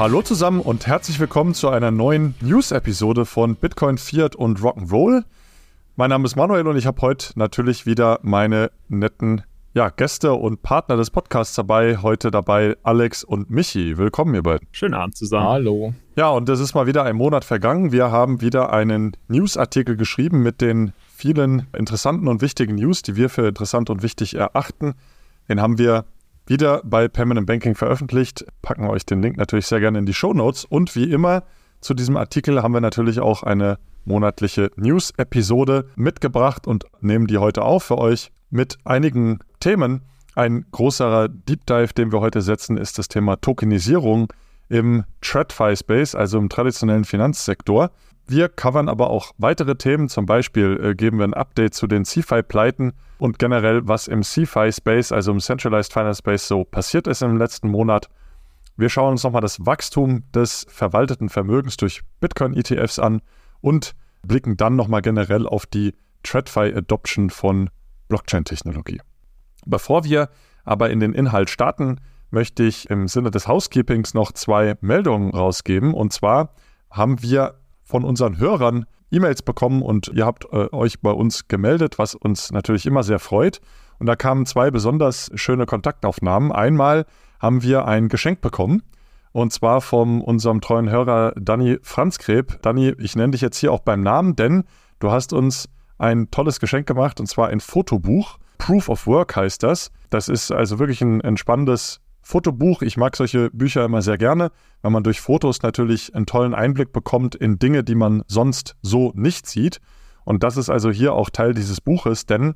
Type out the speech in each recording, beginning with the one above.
Hallo zusammen und herzlich willkommen zu einer neuen News-Episode von Bitcoin, Fiat und Rock'n'Roll. Mein Name ist Manuel und ich habe heute natürlich wieder meine netten ja, Gäste und Partner des Podcasts dabei. Heute dabei Alex und Michi. Willkommen, ihr beiden. Schönen Abend zusammen. Hallo. Ja, und es ist mal wieder ein Monat vergangen. Wir haben wieder einen Newsartikel geschrieben mit den vielen interessanten und wichtigen News, die wir für interessant und wichtig erachten. Den haben wir wieder bei Permanent Banking veröffentlicht. Packen euch den Link natürlich sehr gerne in die Show Notes. Und wie immer zu diesem Artikel haben wir natürlich auch eine monatliche News-Episode mitgebracht und nehmen die heute auf für euch mit einigen Themen. Ein großer Deep Dive, den wir heute setzen, ist das Thema Tokenisierung im TradFi-Space, also im traditionellen Finanzsektor. Wir covern aber auch weitere Themen, zum Beispiel äh, geben wir ein Update zu den CFI-Pleiten und generell, was im CFI-Space, also im Centralized Finance Space, so passiert ist im letzten Monat. Wir schauen uns nochmal das Wachstum des verwalteten Vermögens durch Bitcoin-ETFs an und blicken dann nochmal generell auf die TradFi-Adoption von Blockchain-Technologie. Bevor wir aber in den Inhalt starten, möchte ich im Sinne des Housekeepings noch zwei Meldungen rausgeben. Und zwar haben wir von unseren Hörern E-Mails bekommen und ihr habt äh, euch bei uns gemeldet, was uns natürlich immer sehr freut. Und da kamen zwei besonders schöne Kontaktaufnahmen. Einmal haben wir ein Geschenk bekommen und zwar von unserem treuen Hörer Danny Franzkreb. Danny, ich nenne dich jetzt hier auch beim Namen, denn du hast uns ein tolles Geschenk gemacht und zwar ein Fotobuch. Proof of Work heißt das. Das ist also wirklich ein entspannendes Fotobuch. Ich mag solche Bücher immer sehr gerne, weil man durch Fotos natürlich einen tollen Einblick bekommt in Dinge, die man sonst so nicht sieht. Und das ist also hier auch Teil dieses Buches, denn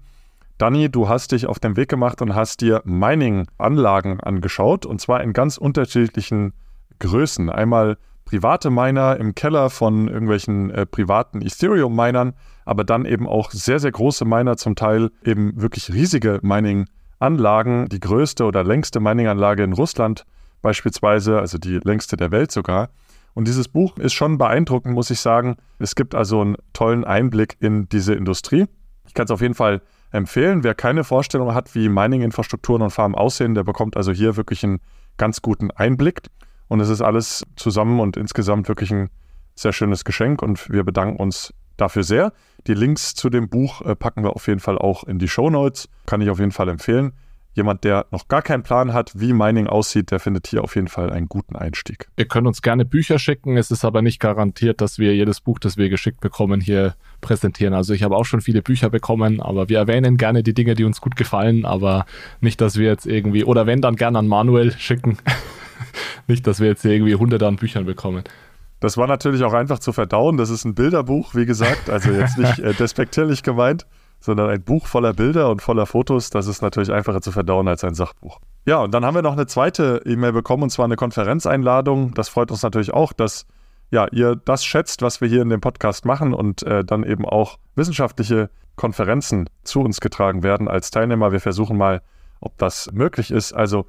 Danny, du hast dich auf den Weg gemacht und hast dir Mining-Anlagen angeschaut und zwar in ganz unterschiedlichen Größen. Einmal private Miner im Keller von irgendwelchen äh, privaten Ethereum-Minern, aber dann eben auch sehr, sehr große Miner, zum Teil eben wirklich riesige Mining-Anlagen. Anlagen, die größte oder längste Mining-Anlage in Russland beispielsweise, also die längste der Welt sogar. Und dieses Buch ist schon beeindruckend, muss ich sagen. Es gibt also einen tollen Einblick in diese Industrie. Ich kann es auf jeden Fall empfehlen. Wer keine Vorstellung hat, wie Mining-Infrastrukturen und Farmen aussehen, der bekommt also hier wirklich einen ganz guten Einblick. Und es ist alles zusammen und insgesamt wirklich ein sehr schönes Geschenk und wir bedanken uns dafür sehr. Die Links zu dem Buch äh, packen wir auf jeden Fall auch in die Show Notes. Kann ich auf jeden Fall empfehlen. Jemand, der noch gar keinen Plan hat, wie Mining aussieht, der findet hier auf jeden Fall einen guten Einstieg. Ihr könnt uns gerne Bücher schicken. Es ist aber nicht garantiert, dass wir jedes Buch, das wir geschickt bekommen, hier präsentieren. Also ich habe auch schon viele Bücher bekommen, aber wir erwähnen gerne die Dinge, die uns gut gefallen, aber nicht, dass wir jetzt irgendwie, oder wenn, dann gerne an Manuel schicken. nicht, dass wir jetzt irgendwie hunderte an Büchern bekommen. Das war natürlich auch einfach zu verdauen. Das ist ein Bilderbuch, wie gesagt, also jetzt nicht äh, despektierlich gemeint, sondern ein Buch voller Bilder und voller Fotos. Das ist natürlich einfacher zu verdauen als ein Sachbuch. Ja, und dann haben wir noch eine zweite E-Mail bekommen, und zwar eine Konferenzeinladung. Das freut uns natürlich auch, dass ja, ihr das schätzt, was wir hier in dem Podcast machen und äh, dann eben auch wissenschaftliche Konferenzen zu uns getragen werden als Teilnehmer. Wir versuchen mal, ob das möglich ist. Also,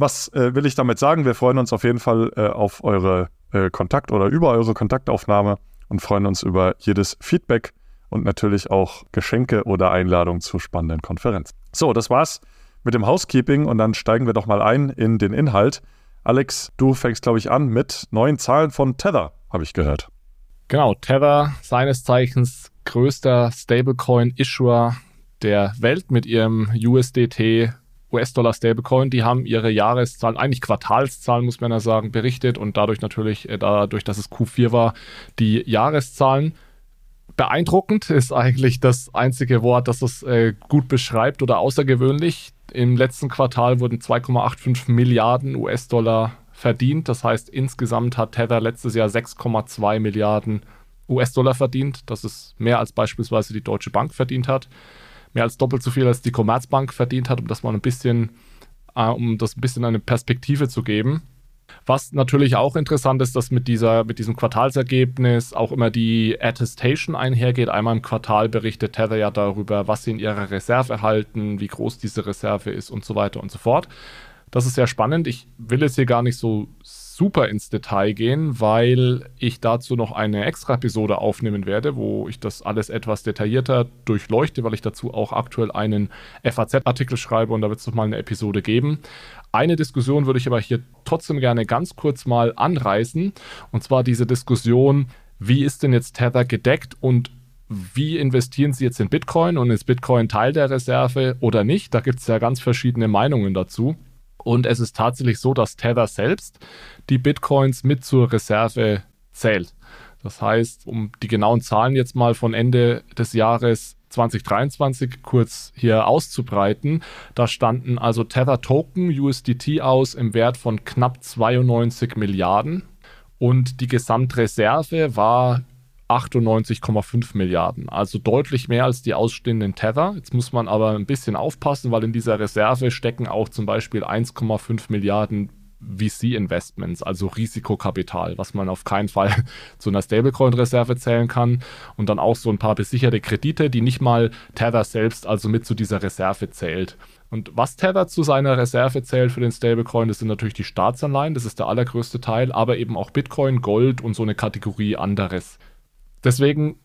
was äh, will ich damit sagen? Wir freuen uns auf jeden Fall äh, auf eure äh, Kontakt oder über eure Kontaktaufnahme und freuen uns über jedes Feedback und natürlich auch Geschenke oder Einladungen zu spannenden Konferenzen. So, das war's mit dem Housekeeping und dann steigen wir doch mal ein in den Inhalt. Alex, du fängst, glaube ich, an mit neuen Zahlen von Tether, habe ich gehört. Genau, Tether, seines Zeichens größter Stablecoin-Issuer der Welt mit ihrem USDT US-Dollar-Stablecoin, die haben ihre Jahreszahlen, eigentlich Quartalszahlen, muss man ja sagen, berichtet und dadurch natürlich, äh, dadurch, dass es Q4 war, die Jahreszahlen. Beeindruckend ist eigentlich das einzige Wort, das es äh, gut beschreibt oder außergewöhnlich. Im letzten Quartal wurden 2,85 Milliarden US-Dollar verdient. Das heißt, insgesamt hat Tether letztes Jahr 6,2 Milliarden US-Dollar verdient. Das ist mehr als beispielsweise die Deutsche Bank verdient hat mehr als doppelt so viel als die Commerzbank verdient hat, um das mal ein bisschen, äh, um das ein bisschen eine Perspektive zu geben. Was natürlich auch interessant ist, dass mit, dieser, mit diesem Quartalsergebnis auch immer die Attestation einhergeht. Einmal im Quartal berichtet Tether ja darüber, was sie in ihrer Reserve erhalten, wie groß diese Reserve ist und so weiter und so fort. Das ist sehr spannend. Ich will jetzt hier gar nicht so super ins Detail gehen, weil ich dazu noch eine extra Episode aufnehmen werde, wo ich das alles etwas detaillierter durchleuchte, weil ich dazu auch aktuell einen FAZ-Artikel schreibe und da wird es noch mal eine Episode geben. Eine Diskussion würde ich aber hier trotzdem gerne ganz kurz mal anreißen. Und zwar diese Diskussion, wie ist denn jetzt Tether gedeckt und wie investieren Sie jetzt in Bitcoin und ist Bitcoin Teil der Reserve oder nicht? Da gibt es ja ganz verschiedene Meinungen dazu. Und es ist tatsächlich so, dass Tether selbst die Bitcoins mit zur Reserve zählt. Das heißt, um die genauen Zahlen jetzt mal von Ende des Jahres 2023 kurz hier auszubreiten, da standen also Tether Token USDT aus im Wert von knapp 92 Milliarden und die Gesamtreserve war 98,5 Milliarden, also deutlich mehr als die ausstehenden Tether. Jetzt muss man aber ein bisschen aufpassen, weil in dieser Reserve stecken auch zum Beispiel 1,5 Milliarden VC-Investments, also Risikokapital, was man auf keinen Fall zu einer Stablecoin-Reserve zählen kann. Und dann auch so ein paar besicherte Kredite, die nicht mal Tether selbst also mit zu dieser Reserve zählt. Und was Tether zu seiner Reserve zählt für den Stablecoin, das sind natürlich die Staatsanleihen, das ist der allergrößte Teil, aber eben auch Bitcoin, Gold und so eine Kategorie anderes. Deswegen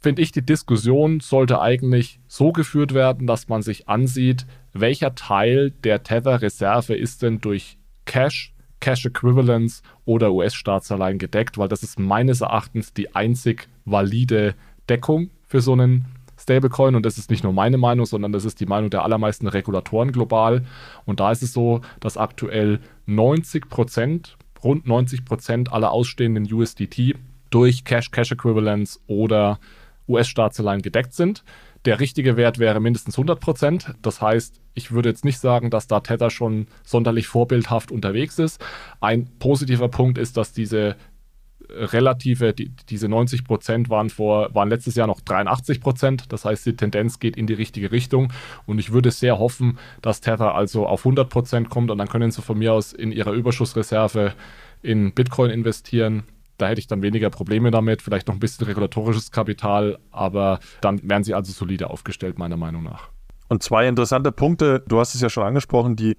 finde ich, die Diskussion sollte eigentlich so geführt werden, dass man sich ansieht, welcher Teil der Tether-Reserve ist denn durch Cash, Cash Equivalents oder US-Staatsanleihen gedeckt, weil das ist meines Erachtens die einzig valide Deckung für so einen Stablecoin und das ist nicht nur meine Meinung, sondern das ist die Meinung der allermeisten Regulatoren global. Und da ist es so, dass aktuell 90 Prozent, rund 90 Prozent aller ausstehenden USDT durch Cash, Cash Equivalents oder US-Staatsanleihen gedeckt sind. Der richtige Wert wäre mindestens 100 Prozent. Das heißt, ich würde jetzt nicht sagen, dass da Tether schon sonderlich vorbildhaft unterwegs ist. Ein positiver Punkt ist, dass diese relative, die, diese 90 Prozent waren vor, waren letztes Jahr noch 83 Prozent. Das heißt, die Tendenz geht in die richtige Richtung. Und ich würde sehr hoffen, dass Tether also auf 100 Prozent kommt und dann können sie von mir aus in ihrer Überschussreserve in Bitcoin investieren. Da hätte ich dann weniger Probleme damit, vielleicht noch ein bisschen regulatorisches Kapital, aber dann wären sie also solide aufgestellt, meiner Meinung nach. Und zwei interessante Punkte, du hast es ja schon angesprochen, die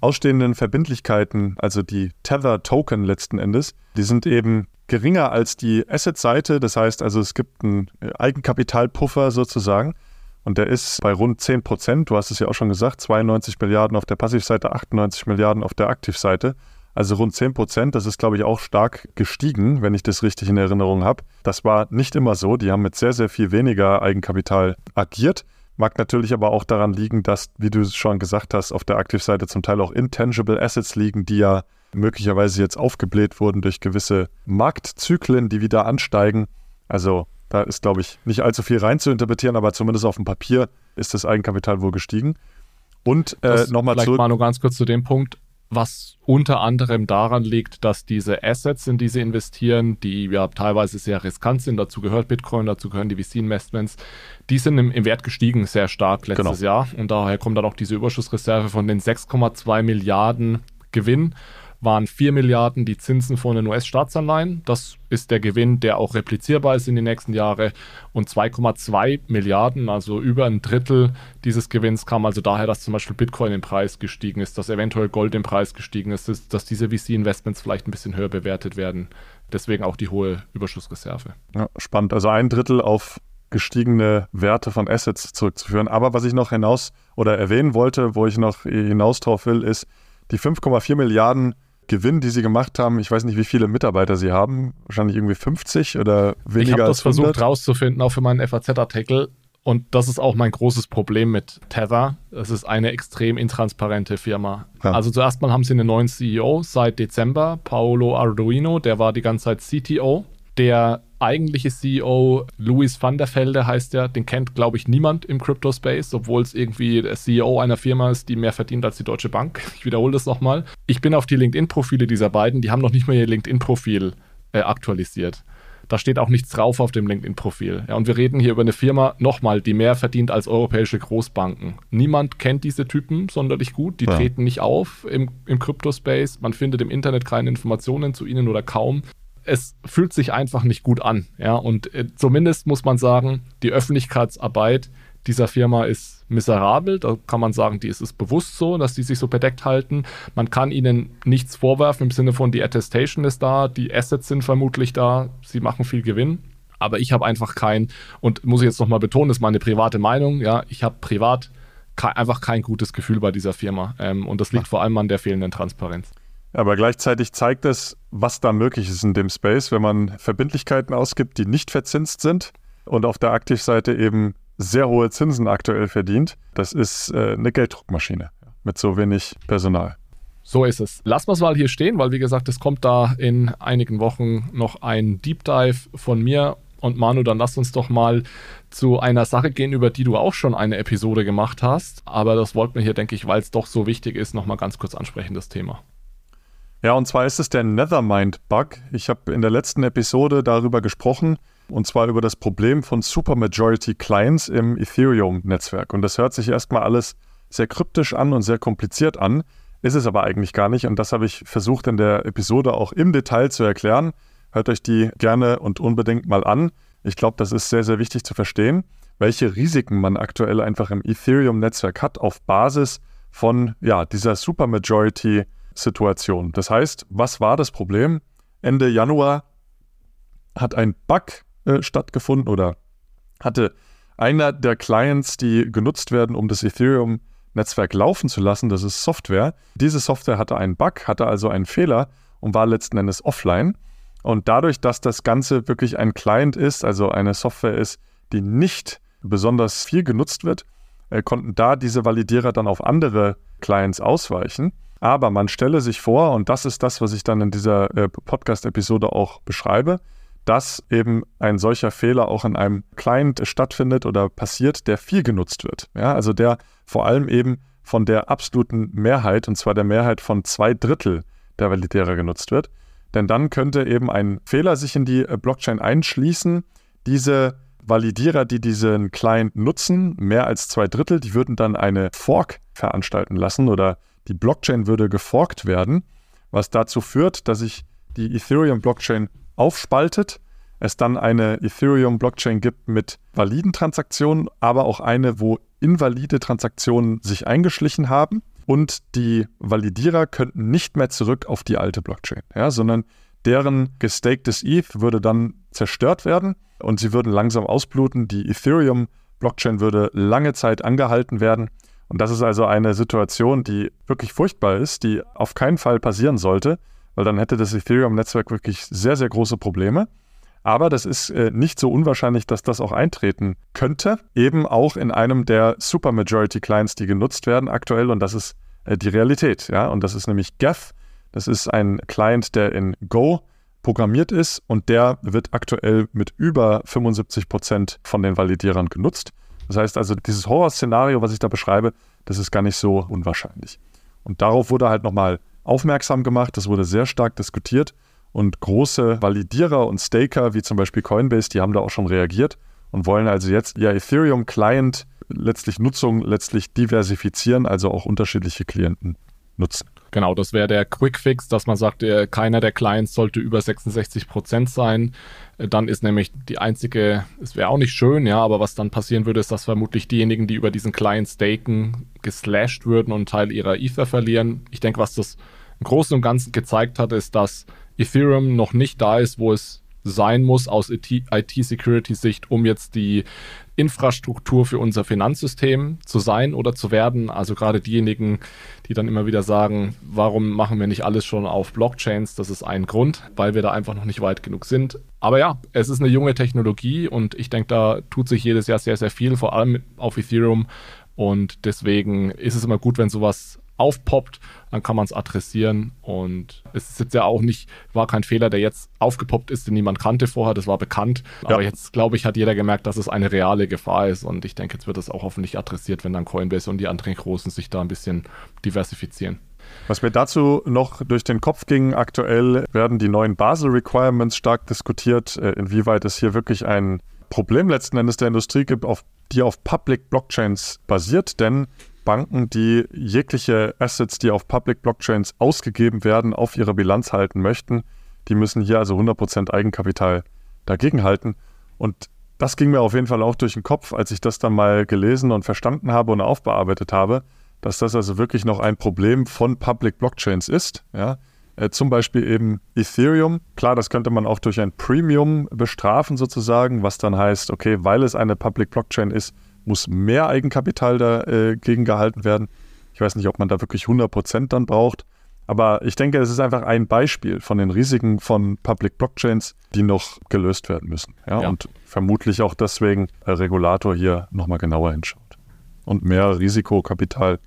ausstehenden Verbindlichkeiten, also die Tether-Token letzten Endes, die sind eben geringer als die Asset-Seite. Das heißt also, es gibt einen Eigenkapitalpuffer sozusagen. Und der ist bei rund 10 Prozent. Du hast es ja auch schon gesagt, 92 Milliarden auf der Passivseite, 98 Milliarden auf der Aktivseite. Also rund 10 Prozent. Das ist, glaube ich, auch stark gestiegen, wenn ich das richtig in Erinnerung habe. Das war nicht immer so. Die haben mit sehr, sehr viel weniger Eigenkapital agiert. Mag natürlich aber auch daran liegen, dass, wie du schon gesagt hast, auf der Aktivseite zum Teil auch Intangible Assets liegen, die ja möglicherweise jetzt aufgebläht wurden durch gewisse Marktzyklen, die wieder ansteigen. Also da ist, glaube ich, nicht allzu viel rein zu interpretieren, aber zumindest auf dem Papier ist das Eigenkapital wohl gestiegen. Und äh, nochmal zurück. Mal nur ganz kurz zu dem Punkt was unter anderem daran liegt, dass diese Assets, in die sie investieren, die ja teilweise sehr riskant sind, dazu gehört Bitcoin, dazu gehören die VC-Investments, die sind im, im, Wert gestiegen sehr stark letztes genau. Jahr und daher kommt dann auch diese Überschussreserve von den 6,2 Milliarden Gewinn waren 4 Milliarden die Zinsen von den US-Staatsanleihen. Das ist der Gewinn, der auch replizierbar ist in die nächsten Jahre. Und 2,2 Milliarden, also über ein Drittel dieses Gewinns, kam also daher, dass zum Beispiel Bitcoin im Preis gestiegen ist, dass eventuell Gold im Preis gestiegen ist, dass diese VC-Investments vielleicht ein bisschen höher bewertet werden. Deswegen auch die hohe Überschussreserve. Ja, spannend. Also ein Drittel auf gestiegene Werte von Assets zurückzuführen. Aber was ich noch hinaus oder erwähnen wollte, wo ich noch hinaus drauf will, ist, die 5,4 Milliarden Gewinn, die sie gemacht haben, ich weiß nicht, wie viele Mitarbeiter sie haben, wahrscheinlich irgendwie 50 oder weniger. Ich habe das versucht rauszufinden, auch für meinen FAZ-Artikel. Und das ist auch mein großes Problem mit Tether. Es ist eine extrem intransparente Firma. Ja. Also zuerst mal haben sie einen neuen CEO seit Dezember, Paolo Arduino, der war die ganze Zeit CTO. Der eigentliche CEO, Luis van der Velde heißt er, den kennt, glaube ich, niemand im Crypto-Space, obwohl es irgendwie der CEO einer Firma ist, die mehr verdient als die Deutsche Bank. Ich wiederhole das nochmal. Ich bin auf die LinkedIn-Profile dieser beiden, die haben noch nicht mal ihr LinkedIn-Profil äh, aktualisiert. Da steht auch nichts drauf auf dem LinkedIn-Profil. Ja, und wir reden hier über eine Firma, nochmal, die mehr verdient als europäische Großbanken. Niemand kennt diese Typen sonderlich gut. Die ja. treten nicht auf im, im Crypto-Space. Man findet im Internet keine Informationen zu ihnen oder kaum es fühlt sich einfach nicht gut an. Ja, und äh, zumindest muss man sagen, die Öffentlichkeitsarbeit dieser Firma ist miserabel. Da kann man sagen, die ist es bewusst so, dass die sich so bedeckt halten. Man kann ihnen nichts vorwerfen im Sinne von die Attestation ist da, die Assets sind vermutlich da, sie machen viel Gewinn. Aber ich habe einfach kein, und muss ich jetzt nochmal betonen, das ist meine private Meinung, ja, ich habe privat einfach kein gutes Gefühl bei dieser Firma. Ähm, und das liegt vor allem an der fehlenden Transparenz. Aber gleichzeitig zeigt es, was da möglich ist in dem Space, wenn man Verbindlichkeiten ausgibt, die nicht verzinst sind und auf der Aktivseite eben sehr hohe Zinsen aktuell verdient. Das ist äh, eine Gelddruckmaschine mit so wenig Personal. So ist es. Lassen wir es mal hier stehen, weil wie gesagt, es kommt da in einigen Wochen noch ein Deep Dive von mir und Manu, dann lass uns doch mal zu einer Sache gehen, über die du auch schon eine Episode gemacht hast. Aber das wollten wir hier, denke ich, weil es doch so wichtig ist, nochmal ganz kurz ansprechen, das Thema. Ja, und zwar ist es der Nethermind-Bug. Ich habe in der letzten Episode darüber gesprochen, und zwar über das Problem von Supermajority Clients im Ethereum-Netzwerk. Und das hört sich erstmal alles sehr kryptisch an und sehr kompliziert an, ist es aber eigentlich gar nicht. Und das habe ich versucht in der Episode auch im Detail zu erklären. Hört euch die gerne und unbedingt mal an. Ich glaube, das ist sehr, sehr wichtig zu verstehen, welche Risiken man aktuell einfach im Ethereum-Netzwerk hat auf Basis von ja, dieser Supermajority-Situation. Das heißt, was war das Problem? Ende Januar hat ein Bug äh, stattgefunden oder hatte einer der Clients, die genutzt werden, um das Ethereum-Netzwerk laufen zu lassen, das ist Software. Diese Software hatte einen Bug, hatte also einen Fehler und war letzten Endes offline. Und dadurch, dass das Ganze wirklich ein Client ist, also eine Software ist, die nicht besonders viel genutzt wird, äh, konnten da diese Validierer dann auf andere Clients ausweichen. Aber man stelle sich vor, und das ist das, was ich dann in dieser äh, Podcast-Episode auch beschreibe, dass eben ein solcher Fehler auch in einem Client stattfindet oder passiert, der viel genutzt wird. Ja, also der vor allem eben von der absoluten Mehrheit, und zwar der Mehrheit von zwei Drittel der Validierer genutzt wird. Denn dann könnte eben ein Fehler sich in die äh, Blockchain einschließen. Diese Validierer, die diesen Client nutzen, mehr als zwei Drittel, die würden dann eine Fork veranstalten lassen oder die Blockchain würde geforkt werden, was dazu führt, dass sich die Ethereum-Blockchain aufspaltet, es dann eine Ethereum-Blockchain gibt mit validen Transaktionen, aber auch eine, wo invalide Transaktionen sich eingeschlichen haben und die Validierer könnten nicht mehr zurück auf die alte Blockchain, ja, sondern deren gestaktes ETH würde dann zerstört werden und sie würden langsam ausbluten. Die Ethereum-Blockchain würde lange Zeit angehalten werden. Und das ist also eine Situation, die wirklich furchtbar ist, die auf keinen Fall passieren sollte, weil dann hätte das Ethereum-Netzwerk wirklich sehr, sehr große Probleme. Aber das ist äh, nicht so unwahrscheinlich, dass das auch eintreten könnte. Eben auch in einem der Supermajority-Clients, die genutzt werden aktuell. Und das ist äh, die Realität. Ja? Und das ist nämlich Geth. Das ist ein Client, der in Go programmiert ist und der wird aktuell mit über 75 Prozent von den Validierern genutzt. Das heißt also, dieses Horrorszenario, was ich da beschreibe, das ist gar nicht so unwahrscheinlich. Und darauf wurde halt nochmal aufmerksam gemacht. Das wurde sehr stark diskutiert. Und große Validierer und Staker, wie zum Beispiel Coinbase, die haben da auch schon reagiert und wollen also jetzt ihr Ethereum-Client letztlich Nutzung letztlich diversifizieren, also auch unterschiedliche Klienten nutzen. Genau, das wäre der Quick-Fix, dass man sagt, keiner der Clients sollte über 66 Prozent sein. Dann ist nämlich die einzige, es wäre auch nicht schön, ja, aber was dann passieren würde, ist, dass vermutlich diejenigen, die über diesen Client staken, geslashed würden und Teil ihrer Ether verlieren. Ich denke, was das im Großen und Ganzen gezeigt hat, ist, dass Ethereum noch nicht da ist, wo es sein muss aus IT-Security-Sicht, um jetzt die Infrastruktur für unser Finanzsystem zu sein oder zu werden. Also gerade diejenigen, die dann immer wieder sagen, warum machen wir nicht alles schon auf Blockchains? Das ist ein Grund, weil wir da einfach noch nicht weit genug sind. Aber ja, es ist eine junge Technologie und ich denke, da tut sich jedes Jahr sehr, sehr viel, vor allem auf Ethereum. Und deswegen ist es immer gut, wenn sowas aufpoppt, dann kann man es adressieren. Und es ist jetzt ja auch nicht, war kein Fehler, der jetzt aufgepoppt ist, den niemand kannte vorher, das war bekannt. Ja. Aber jetzt, glaube ich, hat jeder gemerkt, dass es eine reale Gefahr ist. Und ich denke, jetzt wird das auch hoffentlich adressiert, wenn dann Coinbase und die anderen Großen sich da ein bisschen diversifizieren. Was mir dazu noch durch den Kopf ging, aktuell werden die neuen Basel Requirements stark diskutiert, äh, inwieweit es hier wirklich ein Problem letzten Endes der Industrie gibt, auf, die auf Public Blockchains basiert, denn Banken, die jegliche Assets, die auf Public Blockchains ausgegeben werden, auf ihre Bilanz halten möchten, die müssen hier also 100% Eigenkapital dagegen halten. Und das ging mir auf jeden Fall auch durch den Kopf, als ich das dann mal gelesen und verstanden habe und aufbearbeitet habe, dass das also wirklich noch ein Problem von Public Blockchains ist. Ja? Äh, zum Beispiel eben Ethereum. Klar, das könnte man auch durch ein Premium bestrafen sozusagen, was dann heißt, okay, weil es eine Public Blockchain ist, muss mehr Eigenkapital dagegen äh, gehalten werden. Ich weiß nicht, ob man da wirklich 100 Prozent dann braucht. Aber ich denke, es ist einfach ein Beispiel von den Risiken von Public Blockchains, die noch gelöst werden müssen. Ja, ja. Und vermutlich auch deswegen der Regulator hier nochmal genauer hinschaut und mehr Risikokapital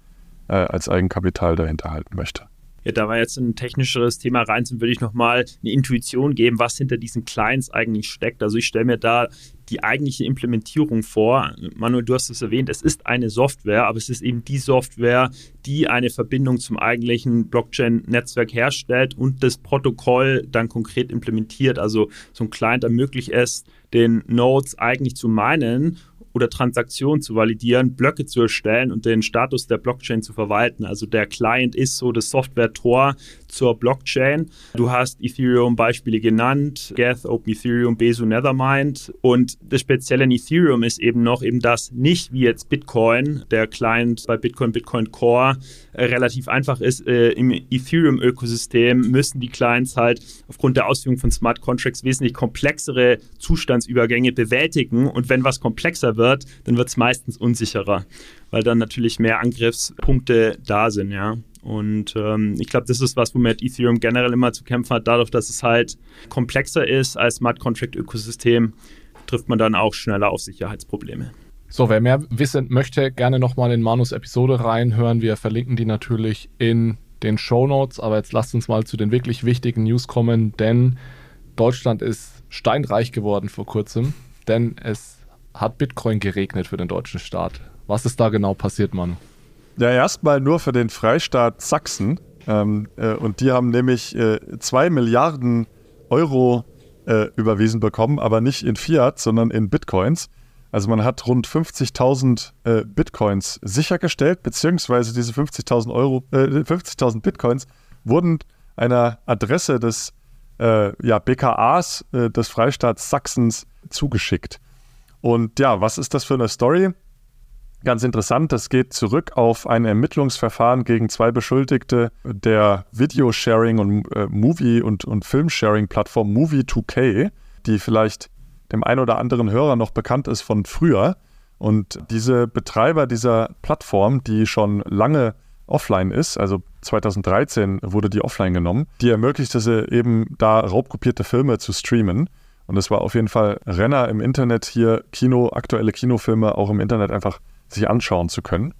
äh, als Eigenkapital dahinter halten möchte. Ja, da war jetzt ein technischeres Thema rein sind, würde ich nochmal eine Intuition geben, was hinter diesen Clients eigentlich steckt. Also ich stelle mir da die eigentliche Implementierung vor. Manuel, du hast es erwähnt, es ist eine Software, aber es ist eben die Software, die eine Verbindung zum eigentlichen Blockchain-Netzwerk herstellt und das Protokoll dann konkret implementiert. Also so ein Client ermöglicht es, den Nodes eigentlich zu meinen oder Transaktionen zu validieren, Blöcke zu erstellen und den Status der Blockchain zu verwalten. Also der Client ist so das Software-Tor zur Blockchain. Du hast Ethereum-Beispiele genannt, Geth, Open Ethereum, Besu, Nethermind. Und das Spezielle in Ethereum ist eben noch eben das nicht wie jetzt Bitcoin, der Client bei Bitcoin, Bitcoin Core äh, relativ einfach ist. Äh, Im Ethereum-Ökosystem müssen die Clients halt aufgrund der Ausführung von Smart Contracts wesentlich komplexere Zustandsübergänge bewältigen. Und wenn was komplexer wird, wird, dann wird es meistens unsicherer, weil dann natürlich mehr Angriffspunkte da sind, ja. Und ähm, ich glaube, das ist was, womit Ethereum generell immer zu kämpfen hat. Dadurch, dass es halt komplexer ist als Smart Contract Ökosystem, trifft man dann auch schneller auf Sicherheitsprobleme. So, wer mehr wissen möchte, gerne nochmal in Manus Episode reinhören. Wir verlinken die natürlich in den Show Notes. Aber jetzt lasst uns mal zu den wirklich wichtigen News kommen, denn Deutschland ist steinreich geworden vor kurzem, denn es hat Bitcoin geregnet für den deutschen Staat. Was ist da genau passiert, Mann? Ja, erstmal nur für den Freistaat Sachsen. Ähm, äh, und die haben nämlich 2 äh, Milliarden Euro äh, überwiesen bekommen, aber nicht in Fiat, sondern in Bitcoins. Also man hat rund 50.000 äh, Bitcoins sichergestellt, beziehungsweise diese 50.000 Euro, 50.000 Bitcoins wurden einer Adresse des äh, ja, BKAs äh, des Freistaats Sachsens zugeschickt. Und ja, was ist das für eine Story? Ganz interessant, das geht zurück auf ein Ermittlungsverfahren gegen zwei Beschuldigte der Videosharing und äh, Movie- und, und Filmsharing-Plattform Movie2K, die vielleicht dem einen oder anderen Hörer noch bekannt ist von früher. Und diese Betreiber dieser Plattform, die schon lange offline ist, also 2013 wurde die offline genommen, die ermöglicht es eben da raubkopierte Filme zu streamen. Und es war auf jeden Fall Renner im Internet hier, Kino, aktuelle Kinofilme auch im Internet einfach sich anschauen zu können.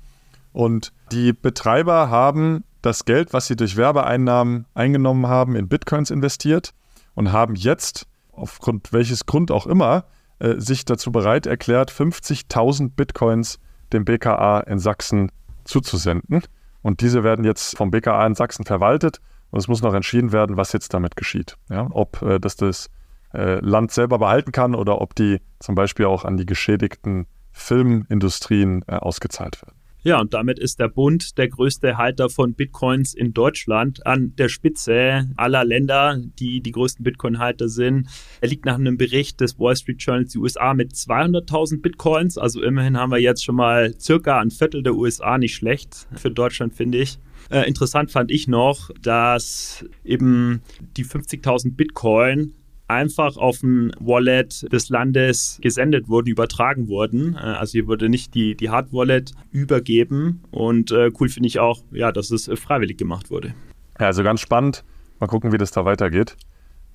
Und die Betreiber haben das Geld, was sie durch Werbeeinnahmen eingenommen haben, in Bitcoins investiert und haben jetzt, aufgrund welches Grund auch immer, äh, sich dazu bereit erklärt, 50.000 Bitcoins dem BKA in Sachsen zuzusenden. Und diese werden jetzt vom BKA in Sachsen verwaltet und es muss noch entschieden werden, was jetzt damit geschieht. Ja, ob äh, das das äh, Land selber behalten kann oder ob die zum Beispiel auch an die geschädigten Filmindustrien äh, ausgezahlt werden. Ja, und damit ist der Bund der größte Halter von Bitcoins in Deutschland an der Spitze aller Länder, die die größten Bitcoin-Halter sind. Er liegt nach einem Bericht des Wall Street Journals die USA mit 200.000 Bitcoins. Also immerhin haben wir jetzt schon mal circa ein Viertel der USA, nicht schlecht für Deutschland, finde ich. Äh, interessant fand ich noch, dass eben die 50.000 Bitcoin einfach auf ein Wallet des Landes gesendet wurden, übertragen wurden. Äh, also hier wurde nicht die, die Hard-Wallet übergeben. Und äh, cool finde ich auch, ja, dass es freiwillig gemacht wurde. Ja, also ganz spannend. Mal gucken, wie das da weitergeht.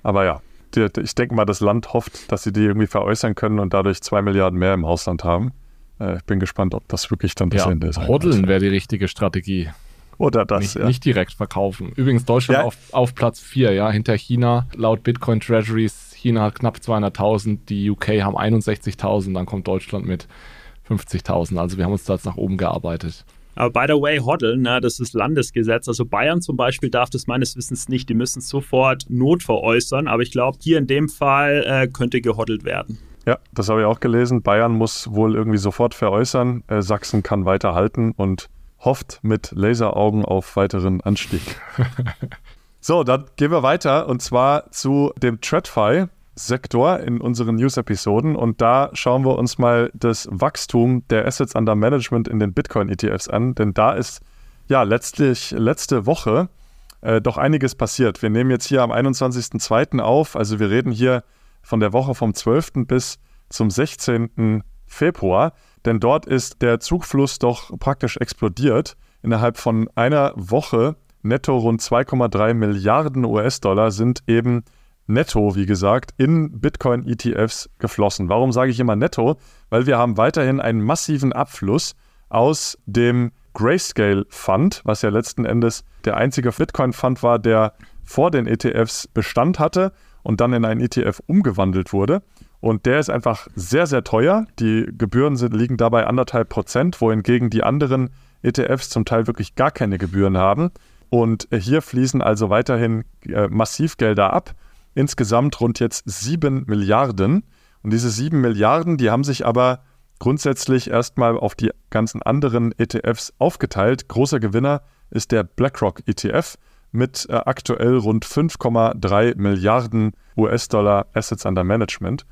Aber ja, die, ich denke mal, das Land hofft, dass sie die irgendwie veräußern können und dadurch zwei Milliarden mehr im Ausland haben. Äh, ich bin gespannt, ob das wirklich dann das ja, Ende ist. Hodeln wäre die richtige Strategie. Oder das, nicht, ja. nicht direkt verkaufen. Übrigens Deutschland ja. auf, auf Platz 4, ja, hinter China. Laut Bitcoin Treasuries, China hat knapp 200.000, die UK haben 61.000, dann kommt Deutschland mit 50.000. Also wir haben uns da jetzt nach oben gearbeitet. Aber by the way, Hodeln, ne, das ist Landesgesetz. Also Bayern zum Beispiel darf das meines Wissens nicht. Die müssen sofort Not veräußern. Aber ich glaube, hier in dem Fall äh, könnte gehoddelt werden. Ja, das habe ich auch gelesen. Bayern muss wohl irgendwie sofort veräußern. Äh, Sachsen kann weiterhalten und hofft mit Laseraugen auf weiteren Anstieg. so, dann gehen wir weiter und zwar zu dem TradFi. Sektor in unseren News-Episoden und da schauen wir uns mal das Wachstum der Assets under Management in den Bitcoin-ETFs an, denn da ist ja letztlich letzte Woche äh, doch einiges passiert. Wir nehmen jetzt hier am 21.02. auf, also wir reden hier von der Woche vom 12. bis zum 16. Februar, denn dort ist der Zugfluss doch praktisch explodiert. Innerhalb von einer Woche netto rund 2,3 Milliarden US-Dollar sind eben netto, wie gesagt, in Bitcoin-ETFs geflossen. Warum sage ich immer netto? Weil wir haben weiterhin einen massiven Abfluss aus dem Grayscale Fund, was ja letzten Endes der einzige Bitcoin-Fund war, der vor den ETFs Bestand hatte und dann in einen ETF umgewandelt wurde. Und der ist einfach sehr, sehr teuer. Die Gebühren sind, liegen dabei anderthalb Prozent, wohingegen die anderen ETFs zum Teil wirklich gar keine Gebühren haben. Und hier fließen also weiterhin äh, massiv Gelder ab. Insgesamt rund jetzt sieben Milliarden. Und diese sieben Milliarden, die haben sich aber grundsätzlich erstmal auf die ganzen anderen ETFs aufgeteilt. Großer Gewinner ist der BlackRock ETF mit äh, aktuell rund 5,3 Milliarden US-Dollar Assets under Management.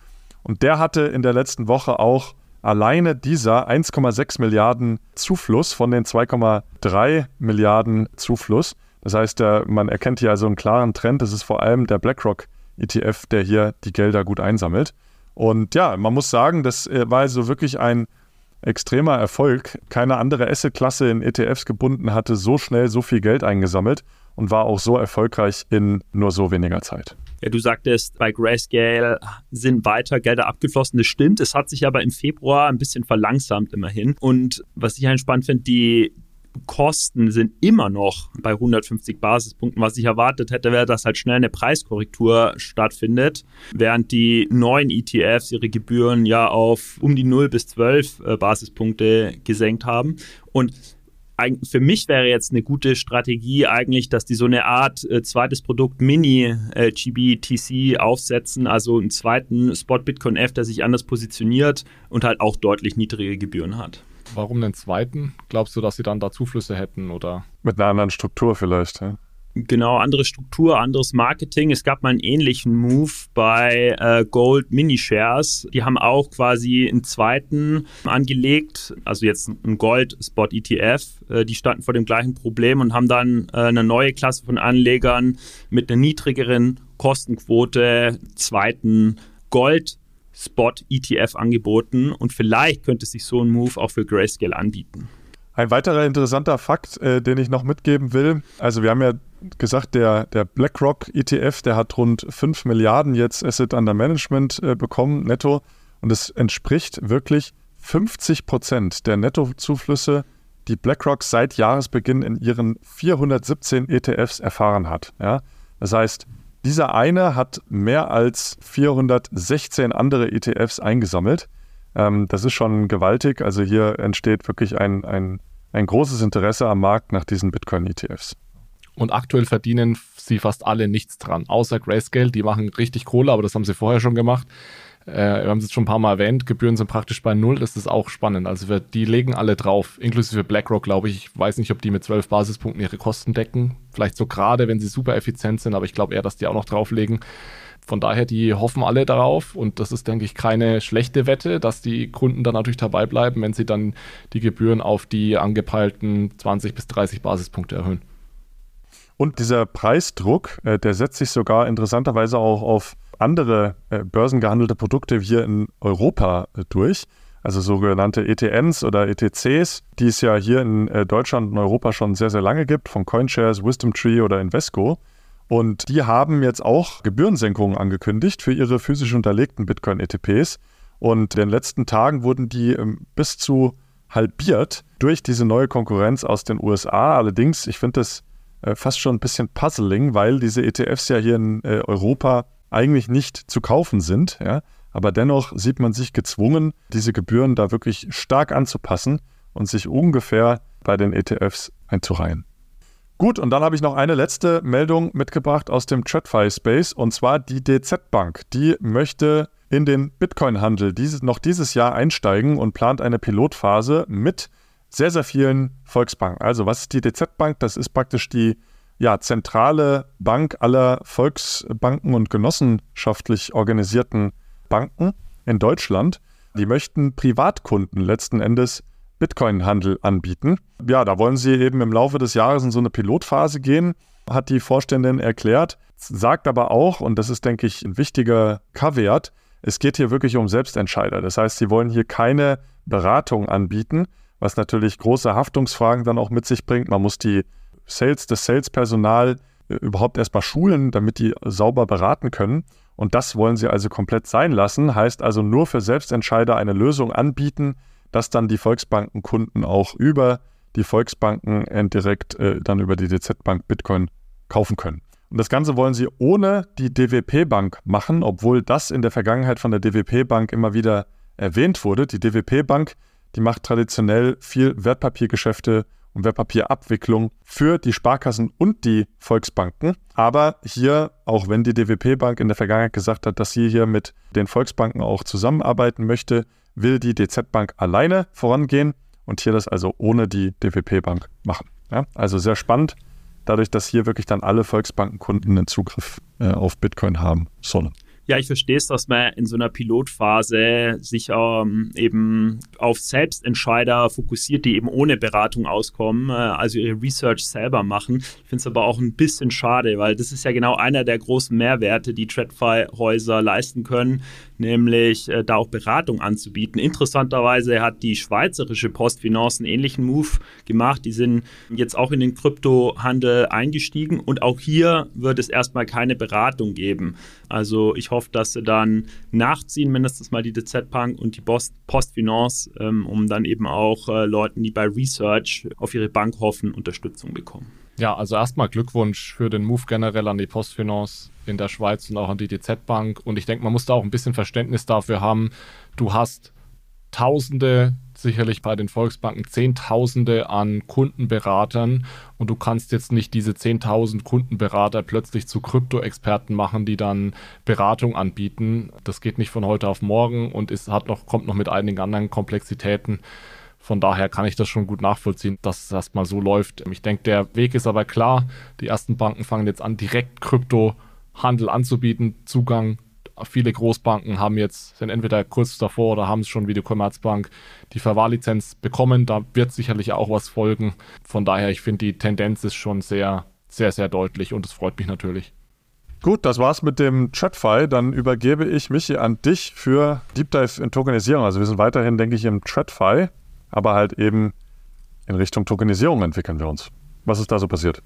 Und der hatte in der letzten Woche auch alleine dieser 1,6 Milliarden Zufluss von den 2,3 Milliarden Zufluss. Das heißt, man erkennt hier also einen klaren Trend. Es ist vor allem der BlackRock ETF, der hier die Gelder gut einsammelt. Und ja, man muss sagen, das äh, war also wirklich ein extremer Erfolg. Keine andere Assetklasse in ETFs gebunden hatte so schnell so viel Geld eingesammelt und war auch so erfolgreich in nur so weniger Zeit. Ja, du sagtest, bei Grayscale sind weiter Gelder abgeflossen. Das stimmt. Es hat sich aber im Februar ein bisschen verlangsamt immerhin. Und was ich entspannt finde, die Kosten sind immer noch bei 150 Basispunkten. Was ich erwartet hätte, wäre, dass halt schnell eine Preiskorrektur stattfindet, während die neuen ETFs ihre Gebühren ja auf um die 0 bis 12 äh, Basispunkte gesenkt haben. Und für mich wäre jetzt eine gute Strategie eigentlich, dass die so eine Art äh, zweites Produkt Mini äh, GBTC aufsetzen, also einen zweiten Spot Bitcoin F, der sich anders positioniert und halt auch deutlich niedrige Gebühren hat. Warum den zweiten? Glaubst du, dass sie dann da Zuflüsse hätten oder? Mit einer anderen Struktur vielleicht, ja. Genau, andere Struktur, anderes Marketing. Es gab mal einen ähnlichen Move bei äh, Gold Mini Shares. Die haben auch quasi einen zweiten angelegt, also jetzt ein Gold Spot ETF. Äh, die standen vor dem gleichen Problem und haben dann äh, eine neue Klasse von Anlegern mit einer niedrigeren Kostenquote zweiten Gold Spot ETF angeboten und vielleicht könnte sich so ein Move auch für Grayscale anbieten. Ein weiterer interessanter Fakt, äh, den ich noch mitgeben will, also wir haben ja gesagt, der, der BlackRock ETF, der hat rund 5 Milliarden jetzt Asset Under Management äh, bekommen, netto. Und es entspricht wirklich 50 Prozent der Nettozuflüsse, die BlackRock seit Jahresbeginn in ihren 417 ETFs erfahren hat. Ja? Das heißt, dieser eine hat mehr als 416 andere ETFs eingesammelt. Ähm, das ist schon gewaltig. Also hier entsteht wirklich ein, ein, ein großes Interesse am Markt nach diesen Bitcoin-ETFs. Und aktuell verdienen sie fast alle nichts dran, außer Grayscale. Die machen richtig Kohle, aber das haben sie vorher schon gemacht. Äh, wir haben es jetzt schon ein paar Mal erwähnt. Gebühren sind praktisch bei Null. Das ist auch spannend. Also wir, die legen alle drauf, inklusive BlackRock, glaube ich. Ich weiß nicht, ob die mit 12 Basispunkten ihre Kosten decken. Vielleicht so gerade, wenn sie super effizient sind, aber ich glaube eher, dass die auch noch drauflegen. Von daher, die hoffen alle darauf und das ist, denke ich, keine schlechte Wette, dass die Kunden dann natürlich dabei bleiben, wenn sie dann die Gebühren auf die angepeilten 20 bis 30 Basispunkte erhöhen. Und dieser Preisdruck, äh, der setzt sich sogar interessanterweise auch auf andere äh, börsengehandelte Produkte hier in Europa äh, durch. Also sogenannte ETNs oder ETCs, die es ja hier in Deutschland und Europa schon sehr, sehr lange gibt, von CoinShares, Wisdom Tree oder Invesco. Und die haben jetzt auch Gebührensenkungen angekündigt für ihre physisch unterlegten Bitcoin-ETPs. Und in den letzten Tagen wurden die ähm, bis zu halbiert durch diese neue Konkurrenz aus den USA. Allerdings, ich finde das äh, fast schon ein bisschen puzzling, weil diese ETFs ja hier in äh, Europa eigentlich nicht zu kaufen sind. Ja? Aber dennoch sieht man sich gezwungen, diese Gebühren da wirklich stark anzupassen und sich ungefähr bei den ETFs einzureihen. Gut, und dann habe ich noch eine letzte Meldung mitgebracht aus dem TradFi-Space und zwar die DZ Bank. Die möchte in den Bitcoin-Handel dieses, noch dieses Jahr einsteigen und plant eine Pilotphase mit sehr, sehr vielen Volksbanken. Also, was ist die DZ Bank? Das ist praktisch die ja, zentrale Bank aller Volksbanken und genossenschaftlich organisierten Banken in Deutschland. Die möchten Privatkunden letzten Endes Bitcoin-Handel anbieten. Ja, da wollen sie eben im Laufe des Jahres in so eine Pilotphase gehen, hat die Vorständin erklärt, sagt aber auch, und das ist, denke ich, ein wichtiger Kaviar, es geht hier wirklich um Selbstentscheider. Das heißt, sie wollen hier keine Beratung anbieten, was natürlich große Haftungsfragen dann auch mit sich bringt. Man muss die Sales, das Salespersonal äh, überhaupt erstmal schulen, damit die sauber beraten können. Und das wollen sie also komplett sein lassen. Heißt also nur für Selbstentscheider eine Lösung anbieten, dass dann die Volksbankenkunden auch über die Volksbanken direkt äh, dann über die DZ Bank Bitcoin kaufen können. Und das Ganze wollen sie ohne die DWP Bank machen, obwohl das in der Vergangenheit von der DWP Bank immer wieder erwähnt wurde. Die DWP Bank, die macht traditionell viel Wertpapiergeschäfte und Wertpapierabwicklung für die Sparkassen und die Volksbanken. Aber hier, auch wenn die DWP Bank in der Vergangenheit gesagt hat, dass sie hier mit den Volksbanken auch zusammenarbeiten möchte, will die DZ Bank alleine vorangehen und hier das also ohne die DWP Bank machen. Ja, also sehr spannend, dadurch, dass hier wirklich dann alle Volksbankenkunden einen Zugriff äh, auf Bitcoin haben sollen. Ja, ich verstehe es, dass man in so einer Pilotphase sich ähm, eben auf Selbstentscheider fokussiert, die eben ohne Beratung auskommen, äh, also ihre Research selber machen. Ich finde es aber auch ein bisschen schade, weil das ist ja genau einer der großen Mehrwerte, die TradFi-Häuser leisten können, nämlich äh, da auch Beratung anzubieten. Interessanterweise hat die schweizerische Postfinance einen ähnlichen Move gemacht. Die sind jetzt auch in den Kryptohandel eingestiegen und auch hier wird es erstmal keine Beratung geben. Also ich hoffe, dass sie dann nachziehen, mindestens mal die DZ Bank und die Post Postfinance, ähm, um dann eben auch äh, Leuten, die bei Research auf ihre Bank hoffen, Unterstützung bekommen. Ja, also erstmal Glückwunsch für den Move generell an die Postfinance in der Schweiz und auch an die DZ Bank. Und ich denke, man muss da auch ein bisschen Verständnis dafür haben. Du hast Tausende, sicherlich bei den Volksbanken Zehntausende an Kundenberatern und du kannst jetzt nicht diese 10.000 Kundenberater plötzlich zu Krypto-Experten machen, die dann Beratung anbieten. Das geht nicht von heute auf morgen und es hat noch, kommt noch mit einigen anderen Komplexitäten. Von daher kann ich das schon gut nachvollziehen, dass es erstmal so läuft. Ich denke, der Weg ist aber klar. Die ersten Banken fangen jetzt an, direkt Kryptohandel anzubieten, Zugang. Viele Großbanken haben jetzt, sind entweder kurz davor oder haben es schon wie die Commerzbank die Verwahrlizenz bekommen. Da wird sicherlich auch was folgen. Von daher, ich finde, die Tendenz ist schon sehr, sehr, sehr deutlich und es freut mich natürlich. Gut, das war's mit dem Chat-File. Dann übergebe ich Michi an dich für Deep Dive in Tokenisierung. Also wir sind weiterhin, denke ich, im Chat-File aber halt eben in Richtung Tokenisierung entwickeln wir uns. Was ist da so passiert?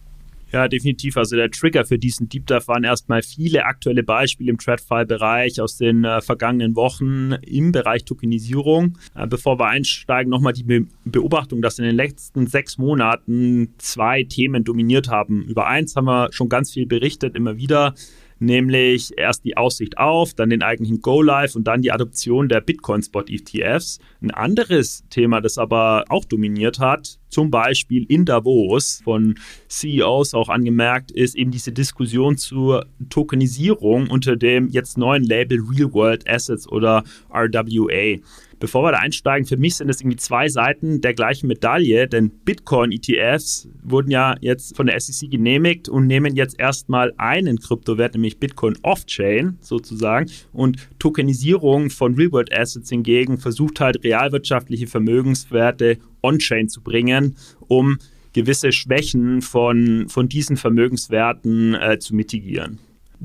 Ja, definitiv. Also der Trigger für diesen Deep Dive waren erstmal viele aktuelle Beispiele im TradFi-Bereich aus den äh, vergangenen Wochen im Bereich Tokenisierung. Äh, bevor wir einsteigen, nochmal die Be Beobachtung, dass in den letzten sechs Monaten zwei Themen dominiert haben. Über eins haben wir schon ganz viel berichtet, immer wieder nämlich erst die Aussicht auf, dann den eigentlichen Go-Live und dann die Adoption der Bitcoin-Spot-ETFs. Ein anderes Thema, das aber auch dominiert hat, zum Beispiel in Davos von CEOs auch angemerkt, ist eben diese Diskussion zur Tokenisierung unter dem jetzt neuen Label Real World Assets oder RWA. Bevor wir da einsteigen, für mich sind es irgendwie zwei Seiten der gleichen Medaille, denn Bitcoin-ETFs wurden ja jetzt von der SEC genehmigt und nehmen jetzt erstmal einen Kryptowert, nämlich Bitcoin off-chain sozusagen. Und Tokenisierung von Real-World Assets hingegen versucht halt realwirtschaftliche Vermögenswerte on-chain zu bringen, um gewisse Schwächen von, von diesen Vermögenswerten äh, zu mitigieren.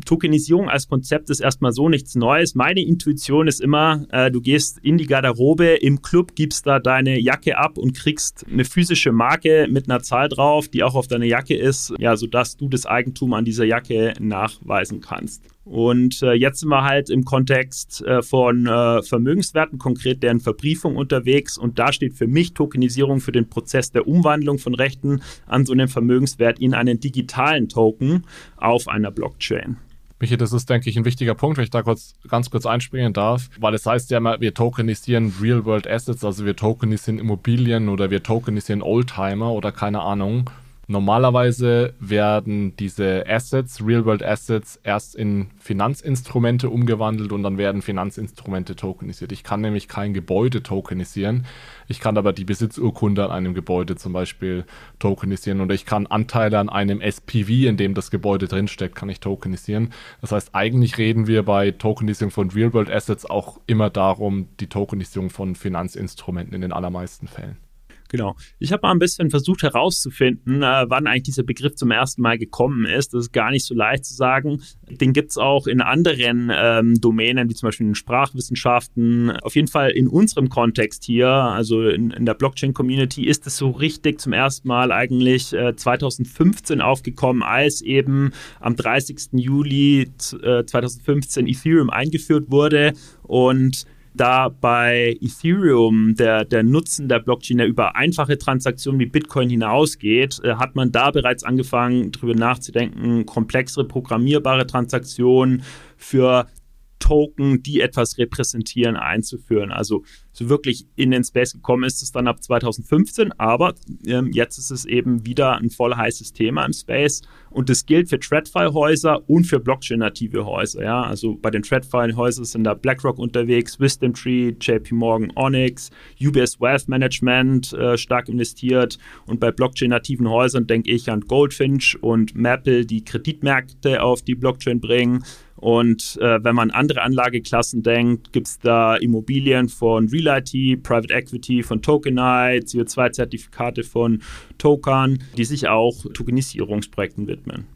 Tokenisierung als Konzept ist erstmal so nichts Neues. Meine Intuition ist immer, äh, du gehst in die Garderobe, im Club gibst da deine Jacke ab und kriegst eine physische Marke mit einer Zahl drauf, die auch auf deiner Jacke ist, ja, sodass du das Eigentum an dieser Jacke nachweisen kannst. Und äh, jetzt sind wir halt im Kontext äh, von äh, Vermögenswerten, konkret deren Verbriefung unterwegs. Und da steht für mich Tokenisierung für den Prozess der Umwandlung von Rechten an so einem Vermögenswert in einen digitalen Token auf einer Blockchain. Michi, das ist, denke ich, ein wichtiger Punkt, wenn ich da kurz, ganz kurz einspringen darf, weil es heißt ja immer, wir tokenisieren Real-World Assets, also wir tokenisieren Immobilien oder wir tokenisieren Oldtimer oder keine Ahnung. Normalerweise werden diese Assets, Real-World Assets, erst in Finanzinstrumente umgewandelt und dann werden Finanzinstrumente tokenisiert. Ich kann nämlich kein Gebäude tokenisieren. Ich kann aber die Besitzurkunde an einem Gebäude zum Beispiel tokenisieren oder ich kann Anteile an einem SPV, in dem das Gebäude drinsteckt, kann ich tokenisieren. Das heißt, eigentlich reden wir bei Tokenisierung von Real-World Assets auch immer darum, die Tokenisierung von Finanzinstrumenten in den allermeisten Fällen. Genau. Ich habe mal ein bisschen versucht herauszufinden, äh, wann eigentlich dieser Begriff zum ersten Mal gekommen ist. Das ist gar nicht so leicht zu sagen. Den gibt es auch in anderen ähm, Domänen, wie zum Beispiel in Sprachwissenschaften. Auf jeden Fall in unserem Kontext hier, also in, in der Blockchain-Community, ist es so richtig zum ersten Mal eigentlich äh, 2015 aufgekommen, als eben am 30. Juli äh, 2015 Ethereum eingeführt wurde und da bei Ethereum der, der Nutzen der Blockchain ja über einfache Transaktionen wie Bitcoin hinausgeht, äh, hat man da bereits angefangen, darüber nachzudenken, komplexere programmierbare Transaktionen für Token, die etwas repräsentieren, einzuführen. Also so wirklich in den Space gekommen ist es dann ab 2015, aber ähm, jetzt ist es eben wieder ein voll heißes Thema im Space und das gilt für TradFi-Häuser und für Blockchain-native Häuser. Ja? Also bei den TradFi-Häusern sind da BlackRock unterwegs, Wisdom Tree, JP Morgan, Onyx, UBS Wealth Management äh, stark investiert und bei Blockchain-nativen Häusern denke ich an Goldfinch und Maple, die Kreditmärkte auf die Blockchain bringen. Und äh, wenn man andere Anlageklassen denkt, gibt es da Immobilien von Real IT, Private Equity von Tokenite, CO2-Zertifikate von Token, die sich auch Tokenisierungsprojekten widmen.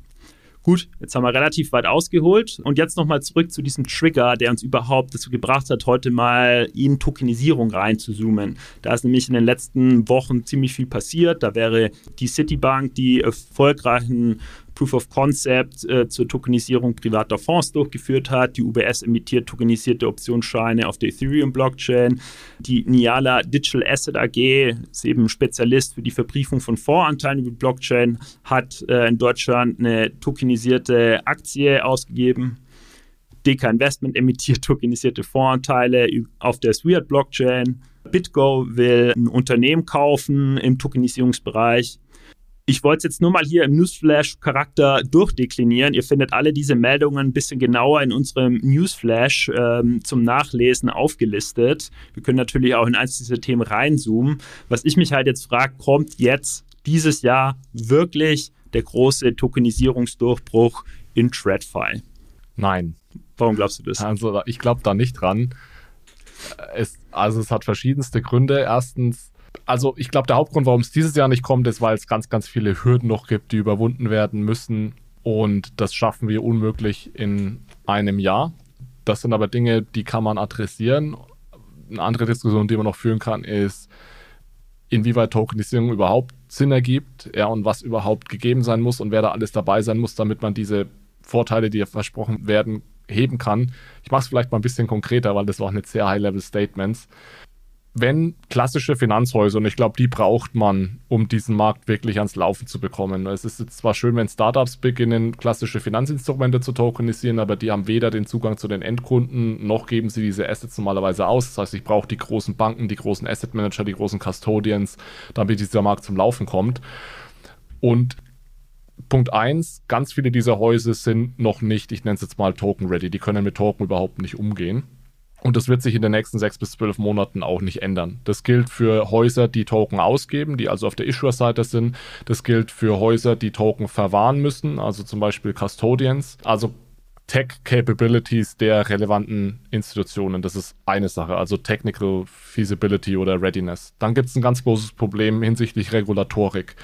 Gut, jetzt haben wir relativ weit ausgeholt und jetzt nochmal zurück zu diesem Trigger, der uns überhaupt dazu gebracht hat, heute mal in Tokenisierung reinzuzoomen. Da ist nämlich in den letzten Wochen ziemlich viel passiert. Da wäre die Citibank die erfolgreichen Proof of Concept äh, zur Tokenisierung privater Fonds durchgeführt hat. Die UBS emittiert tokenisierte Optionsscheine auf der Ethereum-Blockchain. Die Niala Digital Asset AG ist eben Spezialist für die Verbriefung von Fondsanteilen über Blockchain, hat äh, in Deutschland eine tokenisierte Aktie ausgegeben. DK Investment emittiert tokenisierte Fondsanteile auf der Sweat Blockchain. BitGo will ein Unternehmen kaufen im Tokenisierungsbereich. Ich wollte es jetzt nur mal hier im Newsflash-Charakter durchdeklinieren. Ihr findet alle diese Meldungen ein bisschen genauer in unserem Newsflash ähm, zum Nachlesen aufgelistet. Wir können natürlich auch in eins dieser Themen reinzoomen. Was ich mich halt jetzt frage, kommt jetzt dieses Jahr wirklich der große Tokenisierungsdurchbruch in TradFi? Nein. Warum glaubst du das? Also ich glaube da nicht dran. Es, also es hat verschiedenste Gründe. Erstens, also ich glaube, der Hauptgrund, warum es dieses Jahr nicht kommt, ist, weil es ganz, ganz viele Hürden noch gibt, die überwunden werden müssen. Und das schaffen wir unmöglich in einem Jahr. Das sind aber Dinge, die kann man adressieren. Eine andere Diskussion, die man noch führen kann, ist, inwieweit Tokenisierung überhaupt Sinn ergibt, ja, und was überhaupt gegeben sein muss und wer da alles dabei sein muss, damit man diese Vorteile, die versprochen werden, heben kann. Ich mache es vielleicht mal ein bisschen konkreter, weil das war auch nicht sehr High-Level-Statements wenn klassische Finanzhäuser, und ich glaube, die braucht man, um diesen Markt wirklich ans Laufen zu bekommen. Es ist jetzt zwar schön, wenn Startups beginnen, klassische Finanzinstrumente zu tokenisieren, aber die haben weder den Zugang zu den Endkunden, noch geben sie diese Assets normalerweise aus. Das heißt, ich brauche die großen Banken, die großen Asset Manager, die großen Custodians, damit dieser Markt zum Laufen kommt. Und Punkt 1, ganz viele dieser Häuser sind noch nicht, ich nenne es jetzt mal Token-ready. Die können mit Token überhaupt nicht umgehen. Und das wird sich in den nächsten sechs bis zwölf Monaten auch nicht ändern. Das gilt für Häuser, die Token ausgeben, die also auf der Issuer-Seite sind. Das gilt für Häuser, die Token verwahren müssen, also zum Beispiel Custodians. Also Tech-Capabilities der relevanten Institutionen. Das ist eine Sache, also Technical Feasibility oder Readiness. Dann gibt es ein ganz großes Problem hinsichtlich Regulatorik.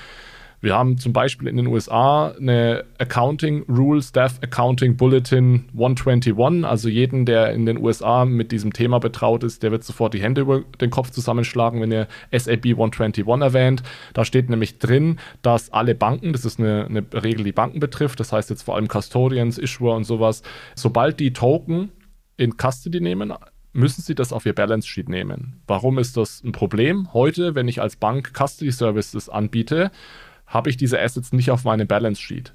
Wir haben zum Beispiel in den USA eine Accounting Rule Staff Accounting Bulletin 121. Also jeden, der in den USA mit diesem Thema betraut ist, der wird sofort die Hände über den Kopf zusammenschlagen, wenn er SAB 121 erwähnt. Da steht nämlich drin, dass alle Banken, das ist eine, eine Regel, die Banken betrifft, das heißt jetzt vor allem Custodians, Issuer und sowas, sobald die Token in Custody nehmen, müssen Sie das auf Ihr Balance Sheet nehmen. Warum ist das ein Problem? Heute, wenn ich als Bank Custody Services anbiete, habe ich diese Assets nicht auf meinem Balance Sheet.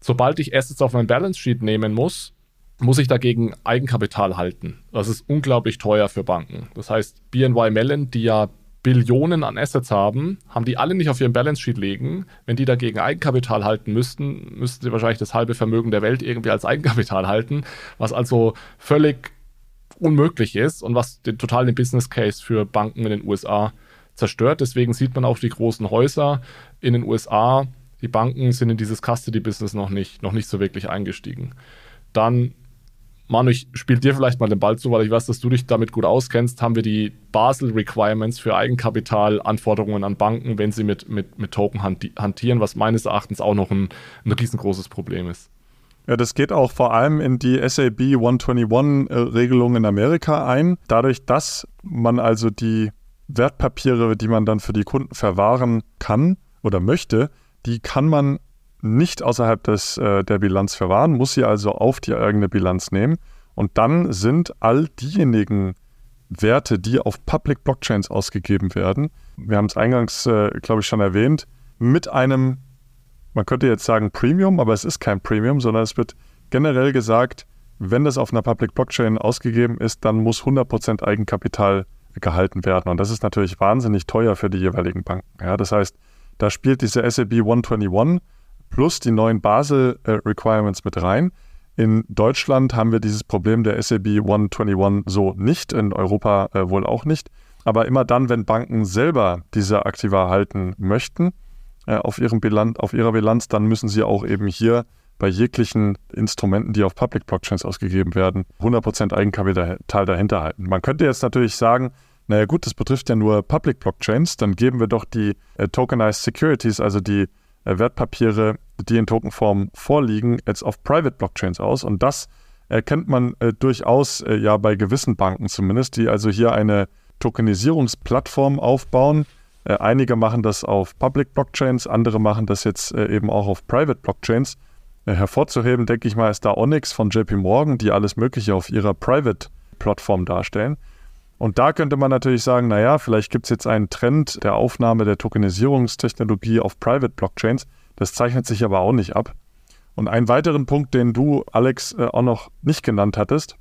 Sobald ich Assets auf mein Balance Sheet nehmen muss, muss ich dagegen Eigenkapital halten. Das ist unglaublich teuer für Banken. Das heißt, BNY Mellon, die ja Billionen an Assets haben, haben die alle nicht auf ihrem Balance Sheet legen. Wenn die dagegen Eigenkapital halten müssten, müssten sie wahrscheinlich das halbe Vermögen der Welt irgendwie als Eigenkapital halten, was also völlig unmöglich ist und was den totalen Business Case für Banken in den USA zerstört. Deswegen sieht man auch die großen Häuser in den USA. Die Banken sind in dieses Custody-Business noch nicht, noch nicht so wirklich eingestiegen. Dann Manu, ich spiele dir vielleicht mal den Ball zu, weil ich weiß, dass du dich damit gut auskennst. Haben wir die Basel-Requirements für Eigenkapitalanforderungen an Banken, wenn sie mit, mit, mit Token hantieren, was meines Erachtens auch noch ein, ein riesengroßes Problem ist. Ja, das geht auch vor allem in die SAB 121-Regelung in Amerika ein. Dadurch, dass man also die Wertpapiere, die man dann für die Kunden verwahren kann oder möchte, die kann man nicht außerhalb des, äh, der Bilanz verwahren, muss sie also auf die eigene Bilanz nehmen. Und dann sind all diejenigen Werte, die auf Public Blockchains ausgegeben werden, wir haben es eingangs, äh, glaube ich, schon erwähnt, mit einem, man könnte jetzt sagen Premium, aber es ist kein Premium, sondern es wird generell gesagt, wenn das auf einer Public Blockchain ausgegeben ist, dann muss 100% Eigenkapital gehalten werden. Und das ist natürlich wahnsinnig teuer für die jeweiligen Banken. Ja, das heißt, da spielt diese SAB 121 plus die neuen Basel-Requirements mit rein. In Deutschland haben wir dieses Problem der SAB 121 so nicht, in Europa äh, wohl auch nicht. Aber immer dann, wenn Banken selber diese Aktiva halten möchten äh, auf, ihrem Bilanz, auf ihrer Bilanz, dann müssen sie auch eben hier bei jeglichen Instrumenten, die auf Public Blockchains ausgegeben werden, 100% Eigenkapital dahinter halten. Man könnte jetzt natürlich sagen, naja gut, das betrifft ja nur Public Blockchains, dann geben wir doch die äh, Tokenized Securities, also die äh, Wertpapiere, die in Tokenform vorliegen, jetzt auf Private Blockchains aus. Und das erkennt man äh, durchaus äh, ja bei gewissen Banken zumindest, die also hier eine Tokenisierungsplattform aufbauen. Äh, einige machen das auf Public Blockchains, andere machen das jetzt äh, eben auch auf Private Blockchains. Äh, hervorzuheben, denke ich mal, ist da Onyx von JP Morgan, die alles Mögliche auf ihrer Private-Plattform darstellen. Und da könnte man natürlich sagen, naja, vielleicht gibt es jetzt einen Trend der Aufnahme der Tokenisierungstechnologie auf Private Blockchains. Das zeichnet sich aber auch nicht ab. Und einen weiteren Punkt, den du, Alex, äh, auch noch nicht genannt hattest,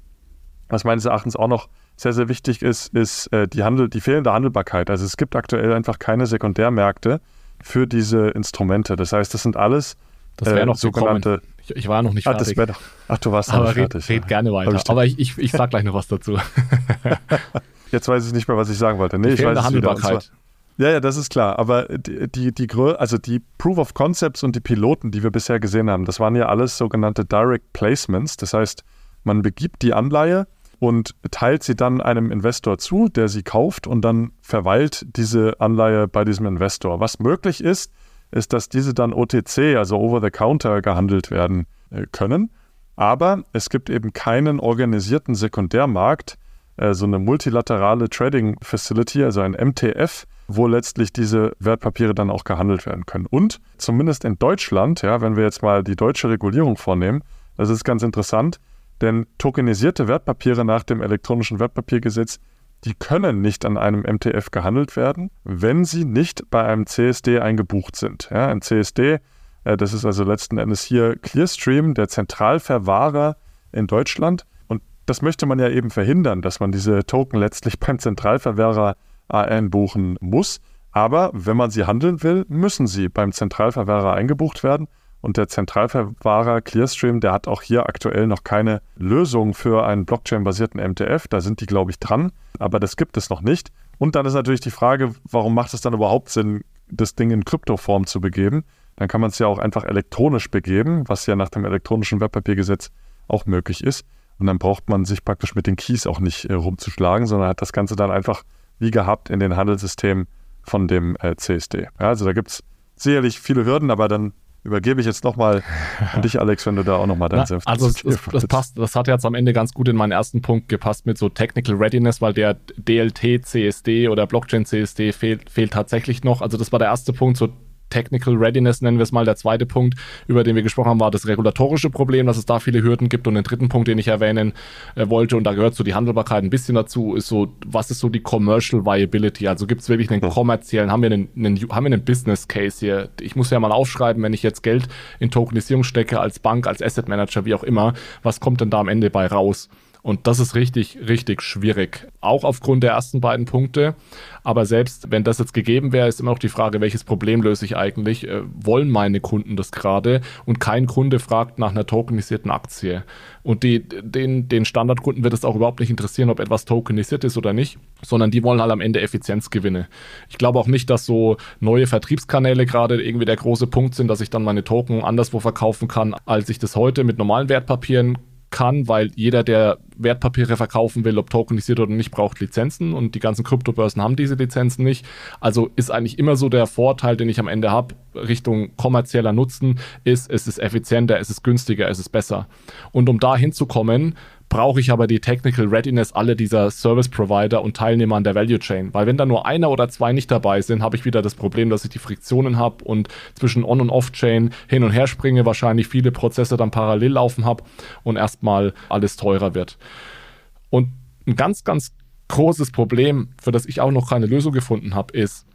was meines Erachtens auch noch sehr, sehr wichtig ist, ist äh, die, Handel, die fehlende Handelbarkeit. Also es gibt aktuell einfach keine Sekundärmärkte für diese Instrumente. Das heißt, das sind alles das wäre äh, noch sogenannte. Ich, ich, war noch nicht fertig. Ach, doch, ach du warst noch nicht red, fertig. Red ja. gerne weiter. Ich aber ich, ich, ich sag gleich noch was dazu. Jetzt weiß ich nicht mehr, was ich sagen wollte. Nee, die ich weiß Handelbarkeit. Ja, ja, das ist klar. Aber die, die, die, also die Proof of Concepts und die Piloten, die wir bisher gesehen haben, das waren ja alles sogenannte Direct Placements. Das heißt, man begibt die Anleihe und teilt sie dann einem Investor zu, der sie kauft und dann verweilt diese Anleihe bei diesem Investor. Was möglich ist, ist, dass diese dann OTC, also over the counter, gehandelt werden äh, können. Aber es gibt eben keinen organisierten Sekundärmarkt, äh, so eine multilaterale Trading Facility, also ein MTF, wo letztlich diese Wertpapiere dann auch gehandelt werden können. Und zumindest in Deutschland, ja, wenn wir jetzt mal die deutsche Regulierung vornehmen, das ist ganz interessant, denn tokenisierte Wertpapiere nach dem elektronischen Wertpapiergesetz die können nicht an einem MTF gehandelt werden, wenn sie nicht bei einem CSD eingebucht sind. Ja, ein CSD, äh, das ist also letzten Endes hier Clearstream, der Zentralverwahrer in Deutschland. Und das möchte man ja eben verhindern, dass man diese Token letztlich beim Zentralverwahrer einbuchen muss. Aber wenn man sie handeln will, müssen sie beim Zentralverwahrer eingebucht werden. Und der Zentralverwahrer Clearstream, der hat auch hier aktuell noch keine Lösung für einen Blockchain-basierten MTF. Da sind die, glaube ich, dran, aber das gibt es noch nicht. Und dann ist natürlich die Frage, warum macht es dann überhaupt Sinn, das Ding in Kryptoform zu begeben? Dann kann man es ja auch einfach elektronisch begeben, was ja nach dem elektronischen Wertpapiergesetz auch möglich ist. Und dann braucht man sich praktisch mit den Keys auch nicht äh, rumzuschlagen, sondern hat das Ganze dann einfach wie gehabt in den Handelssystemen von dem äh, CSD. Ja, also da gibt es sicherlich viele Hürden, aber dann übergebe ich jetzt nochmal an dich, Alex, wenn du da auch nochmal deinen Senf Also das, das, das, passt, das hat jetzt am Ende ganz gut in meinen ersten Punkt gepasst mit so Technical Readiness, weil der DLT CSD oder Blockchain CSD fehlt, fehlt tatsächlich noch. Also das war der erste Punkt, so Technical Readiness nennen wir es mal. Der zweite Punkt, über den wir gesprochen haben, war das regulatorische Problem, dass es da viele Hürden gibt. Und den dritten Punkt, den ich erwähnen äh, wollte, und da gehört so die Handelbarkeit ein bisschen dazu, ist so, was ist so die Commercial Viability? Also gibt es wirklich einen kommerziellen, haben wir einen, einen, haben wir einen Business Case hier? Ich muss ja mal aufschreiben, wenn ich jetzt Geld in Tokenisierung stecke, als Bank, als Asset Manager, wie auch immer, was kommt denn da am Ende bei raus? Und das ist richtig, richtig schwierig. Auch aufgrund der ersten beiden Punkte. Aber selbst wenn das jetzt gegeben wäre, ist immer noch die Frage, welches Problem löse ich eigentlich? Äh, wollen meine Kunden das gerade? Und kein Kunde fragt nach einer tokenisierten Aktie. Und die, den, den Standardkunden wird es auch überhaupt nicht interessieren, ob etwas tokenisiert ist oder nicht, sondern die wollen halt am Ende Effizienzgewinne. Ich glaube auch nicht, dass so neue Vertriebskanäle gerade irgendwie der große Punkt sind, dass ich dann meine Token anderswo verkaufen kann, als ich das heute mit normalen Wertpapieren kann, weil jeder, der Wertpapiere verkaufen will, ob tokenisiert oder nicht, braucht Lizenzen und die ganzen Kryptobörsen haben diese Lizenzen nicht. Also ist eigentlich immer so der Vorteil, den ich am Ende habe, Richtung kommerzieller Nutzen, ist, es ist effizienter, es ist günstiger, es ist besser. Und um da hinzukommen, brauche ich aber die Technical Readiness aller dieser Service Provider und Teilnehmer an der Value Chain. Weil wenn da nur einer oder zwei nicht dabei sind, habe ich wieder das Problem, dass ich die Friktionen habe und zwischen On- und Off-Chain hin und her springe, wahrscheinlich viele Prozesse dann parallel laufen habe und erstmal alles teurer wird. Und ein ganz, ganz großes Problem, für das ich auch noch keine Lösung gefunden habe, ist,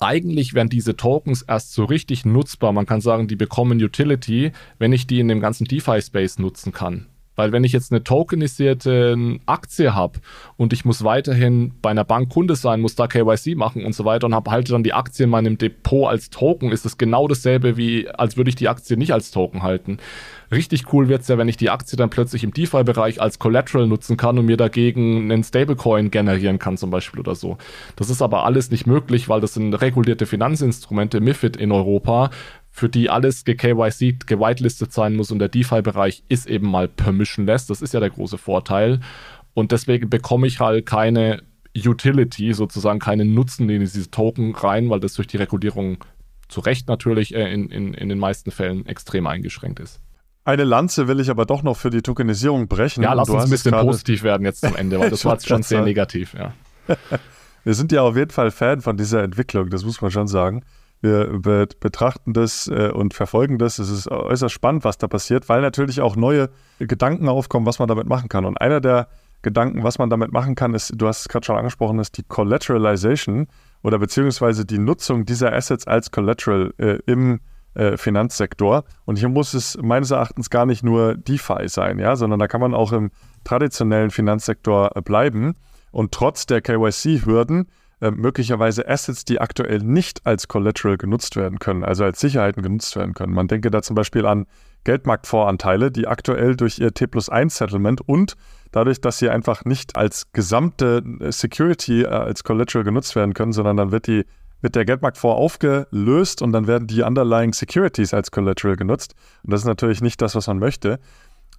eigentlich werden diese Tokens erst so richtig nutzbar. Man kann sagen, die bekommen Utility, wenn ich die in dem ganzen DeFi-Space nutzen kann. Weil wenn ich jetzt eine tokenisierte Aktie habe und ich muss weiterhin bei einer Bank Kunde sein, muss da KYC machen und so weiter und habe halte dann die Aktie in meinem Depot als Token, ist das genau dasselbe wie, als würde ich die Aktie nicht als Token halten. Richtig cool wird es ja, wenn ich die Aktie dann plötzlich im DeFi-Bereich als Collateral nutzen kann und mir dagegen einen Stablecoin generieren kann zum Beispiel oder so. Das ist aber alles nicht möglich, weil das sind regulierte Finanzinstrumente, MIFID in Europa, für die alles ge-KYC, gewitelistet sein muss und der DeFi-Bereich ist eben mal permissionless. Das ist ja der große Vorteil. Und deswegen bekomme ich halt keine Utility, sozusagen keinen Nutzen in diese Token rein, weil das durch die Regulierung zu Recht natürlich äh, in, in, in den meisten Fällen extrem eingeschränkt ist. Eine Lanze will ich aber doch noch für die Tokenisierung brechen. Ja, lass uns ein bisschen positiv werden jetzt zum Ende, weil das war jetzt schon sehr negativ, ja. Wir sind ja auf jeden Fall Fan von dieser Entwicklung, das muss man schon sagen. Wir be betrachten das äh, und verfolgen das. Es ist äußerst spannend, was da passiert, weil natürlich auch neue Gedanken aufkommen, was man damit machen kann. Und einer der Gedanken, was man damit machen kann, ist, du hast es gerade schon angesprochen, ist die Collateralization oder beziehungsweise die Nutzung dieser Assets als Collateral äh, im äh, Finanzsektor. Und hier muss es meines Erachtens gar nicht nur DeFi sein, ja, sondern da kann man auch im traditionellen Finanzsektor äh, bleiben. Und trotz der KYC-Hürden äh, möglicherweise Assets, die aktuell nicht als Collateral genutzt werden können, also als Sicherheiten genutzt werden können. Man denke da zum Beispiel an Geldmarktvoranteile, die aktuell durch ihr T plus 1 Settlement und dadurch, dass sie einfach nicht als gesamte äh, Security äh, als Collateral genutzt werden können, sondern dann wird die wird der Geldmarktfonds aufgelöst und dann werden die underlying Securities als Collateral genutzt. Und das ist natürlich nicht das, was man möchte.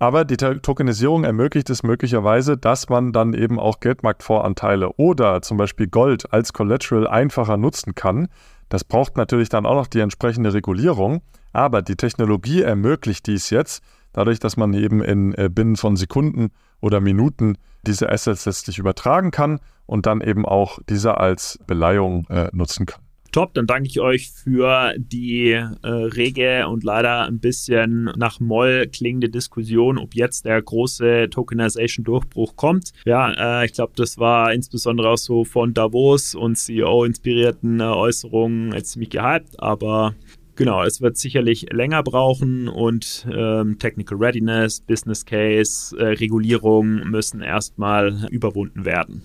Aber die Tokenisierung ermöglicht es möglicherweise, dass man dann eben auch Geldmarktvoranteile oder zum Beispiel Gold als Collateral einfacher nutzen kann. Das braucht natürlich dann auch noch die entsprechende Regulierung, aber die Technologie ermöglicht dies jetzt, dadurch, dass man eben in äh, binnen von Sekunden oder Minuten diese Assets letztlich übertragen kann und dann eben auch diese als Beleihung äh, nutzen kann. Top, dann danke ich euch für die äh, rege und leider ein bisschen nach Moll klingende Diskussion, ob jetzt der große Tokenization-Durchbruch kommt. Ja, äh, ich glaube, das war insbesondere auch so von Davos und CEO inspirierten äh, Äußerungen jetzt ziemlich gehypt, aber Genau, es wird sicherlich länger brauchen und ähm, Technical Readiness, Business Case, äh, Regulierung müssen erstmal überwunden werden.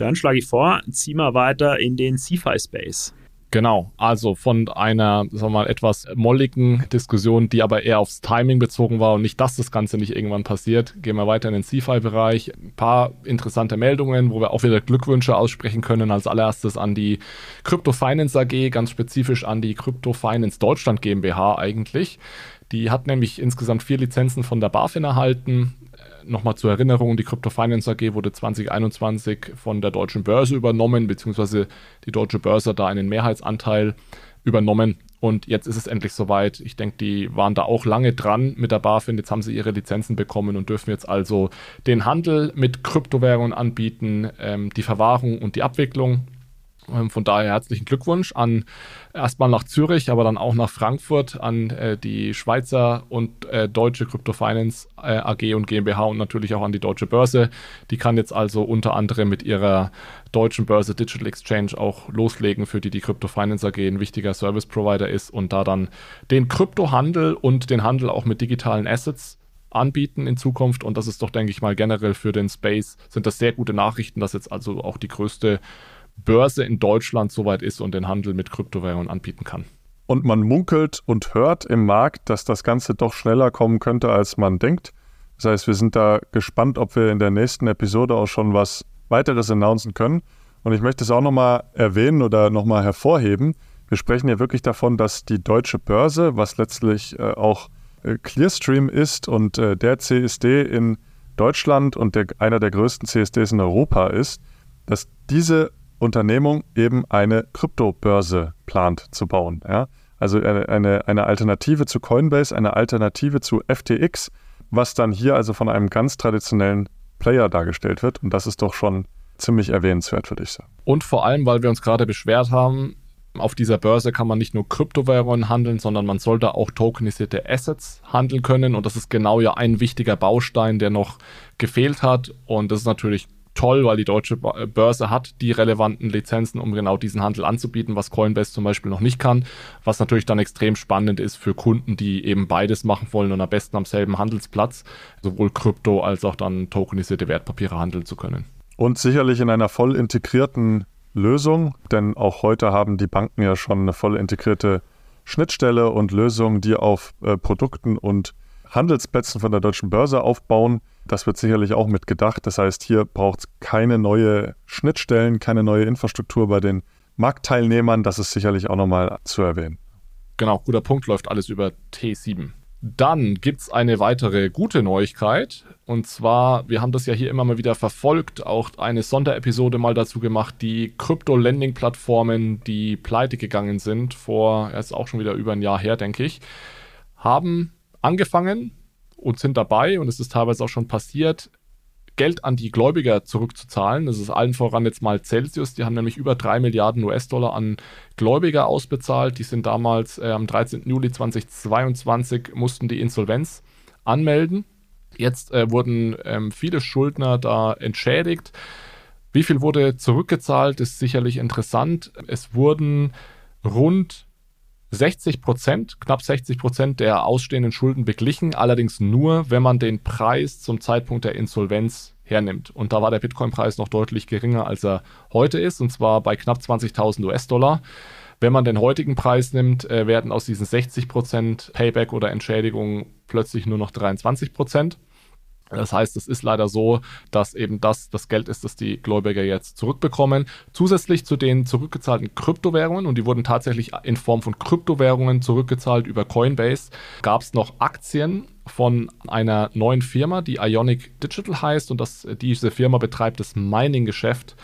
Dann schlage ich vor, zieh mal weiter in den CFI-Space. Genau, also von einer, sagen wir mal, etwas molligen Diskussion, die aber eher aufs Timing bezogen war und nicht, dass das Ganze nicht irgendwann passiert, gehen wir weiter in den CFI-Bereich. Ein paar interessante Meldungen, wo wir auch wieder Glückwünsche aussprechen können. Als allererstes an die Crypto Finance AG, ganz spezifisch an die Crypto Finance Deutschland GmbH eigentlich. Die hat nämlich insgesamt vier Lizenzen von der BaFin erhalten nochmal zur Erinnerung, die Crypto Finance AG wurde 2021 von der Deutschen Börse übernommen, beziehungsweise die Deutsche Börse da einen Mehrheitsanteil übernommen. Und jetzt ist es endlich soweit. Ich denke, die waren da auch lange dran mit der BaFin. Jetzt haben sie ihre Lizenzen bekommen und dürfen jetzt also den Handel mit Kryptowährungen anbieten, ähm, die Verwahrung und die Abwicklung. Ähm, von daher herzlichen Glückwunsch an erstmal nach Zürich, aber dann auch nach Frankfurt, an äh, die Schweizer und äh, deutsche Crypto Finance äh, AG und GmbH und natürlich auch an die deutsche Börse. Die kann jetzt also unter anderem mit ihrer deutschen Börse Digital Exchange auch loslegen, für die die Crypto Finance AG ein wichtiger Service Provider ist und da dann den Kryptohandel und den Handel auch mit digitalen Assets anbieten in Zukunft. Und das ist doch, denke ich mal, generell für den Space sind das sehr gute Nachrichten, dass jetzt also auch die größte Börse in Deutschland soweit ist und den Handel mit Kryptowährungen anbieten kann. Und man munkelt und hört im Markt, dass das Ganze doch schneller kommen könnte, als man denkt. Das heißt, wir sind da gespannt, ob wir in der nächsten Episode auch schon was weiteres announcen können. Und ich möchte es auch nochmal erwähnen oder nochmal hervorheben. Wir sprechen ja wirklich davon, dass die deutsche Börse, was letztlich äh, auch äh, Clearstream ist und äh, der CSD in Deutschland und der, einer der größten CSDs in Europa ist, dass diese Unternehmung eben eine Kryptobörse plant zu bauen. Ja? Also eine, eine, eine Alternative zu Coinbase, eine Alternative zu FTX, was dann hier also von einem ganz traditionellen Player dargestellt wird. Und das ist doch schon ziemlich erwähnenswert, würde ich sagen. Und vor allem, weil wir uns gerade beschwert haben, auf dieser Börse kann man nicht nur Kryptowährungen handeln, sondern man sollte auch tokenisierte Assets handeln können. Und das ist genau ja ein wichtiger Baustein, der noch gefehlt hat. Und das ist natürlich toll, weil die deutsche äh, Börse hat die relevanten Lizenzen, um genau diesen Handel anzubieten, was Coinbase zum Beispiel noch nicht kann. Was natürlich dann extrem spannend ist für Kunden, die eben beides machen wollen und am besten am selben Handelsplatz sowohl Krypto als auch dann tokenisierte Wertpapiere handeln zu können. Und sicherlich in einer voll integrierten Lösung, denn auch heute haben die Banken ja schon eine voll integrierte Schnittstelle und Lösung, die auf äh, Produkten und Handelsplätzen von der deutschen Börse aufbauen. Das wird sicherlich auch mitgedacht. Das heißt, hier braucht es keine neue Schnittstellen, keine neue Infrastruktur bei den Marktteilnehmern. Das ist sicherlich auch nochmal zu erwähnen. Genau, guter Punkt, läuft alles über T7. Dann gibt es eine weitere gute Neuigkeit. Und zwar, wir haben das ja hier immer mal wieder verfolgt, auch eine Sonderepisode mal dazu gemacht, die Krypto-Lending-Plattformen, die pleite gegangen sind, vor, er ist auch schon wieder über ein Jahr her, denke ich, haben angefangen und sind dabei, und es ist teilweise auch schon passiert, Geld an die Gläubiger zurückzuzahlen. Das ist allen voran jetzt mal Celsius. Die haben nämlich über 3 Milliarden US-Dollar an Gläubiger ausbezahlt. Die sind damals äh, am 13. Juli 2022 mussten die Insolvenz anmelden. Jetzt äh, wurden ähm, viele Schuldner da entschädigt. Wie viel wurde zurückgezahlt, ist sicherlich interessant. Es wurden rund 60 Prozent, knapp 60 Prozent der ausstehenden Schulden beglichen, allerdings nur, wenn man den Preis zum Zeitpunkt der Insolvenz hernimmt. Und da war der Bitcoin-Preis noch deutlich geringer, als er heute ist, und zwar bei knapp 20.000 US-Dollar. Wenn man den heutigen Preis nimmt, äh, werden aus diesen 60 Prozent Payback oder Entschädigung plötzlich nur noch 23%. Prozent. Das heißt, es ist leider so, dass eben das das Geld ist, das die Gläubiger jetzt zurückbekommen. Zusätzlich zu den zurückgezahlten Kryptowährungen, und die wurden tatsächlich in Form von Kryptowährungen zurückgezahlt über Coinbase, gab es noch Aktien von einer neuen Firma, die Ionic Digital heißt. Und das, diese Firma betreibt das Mining-Geschäft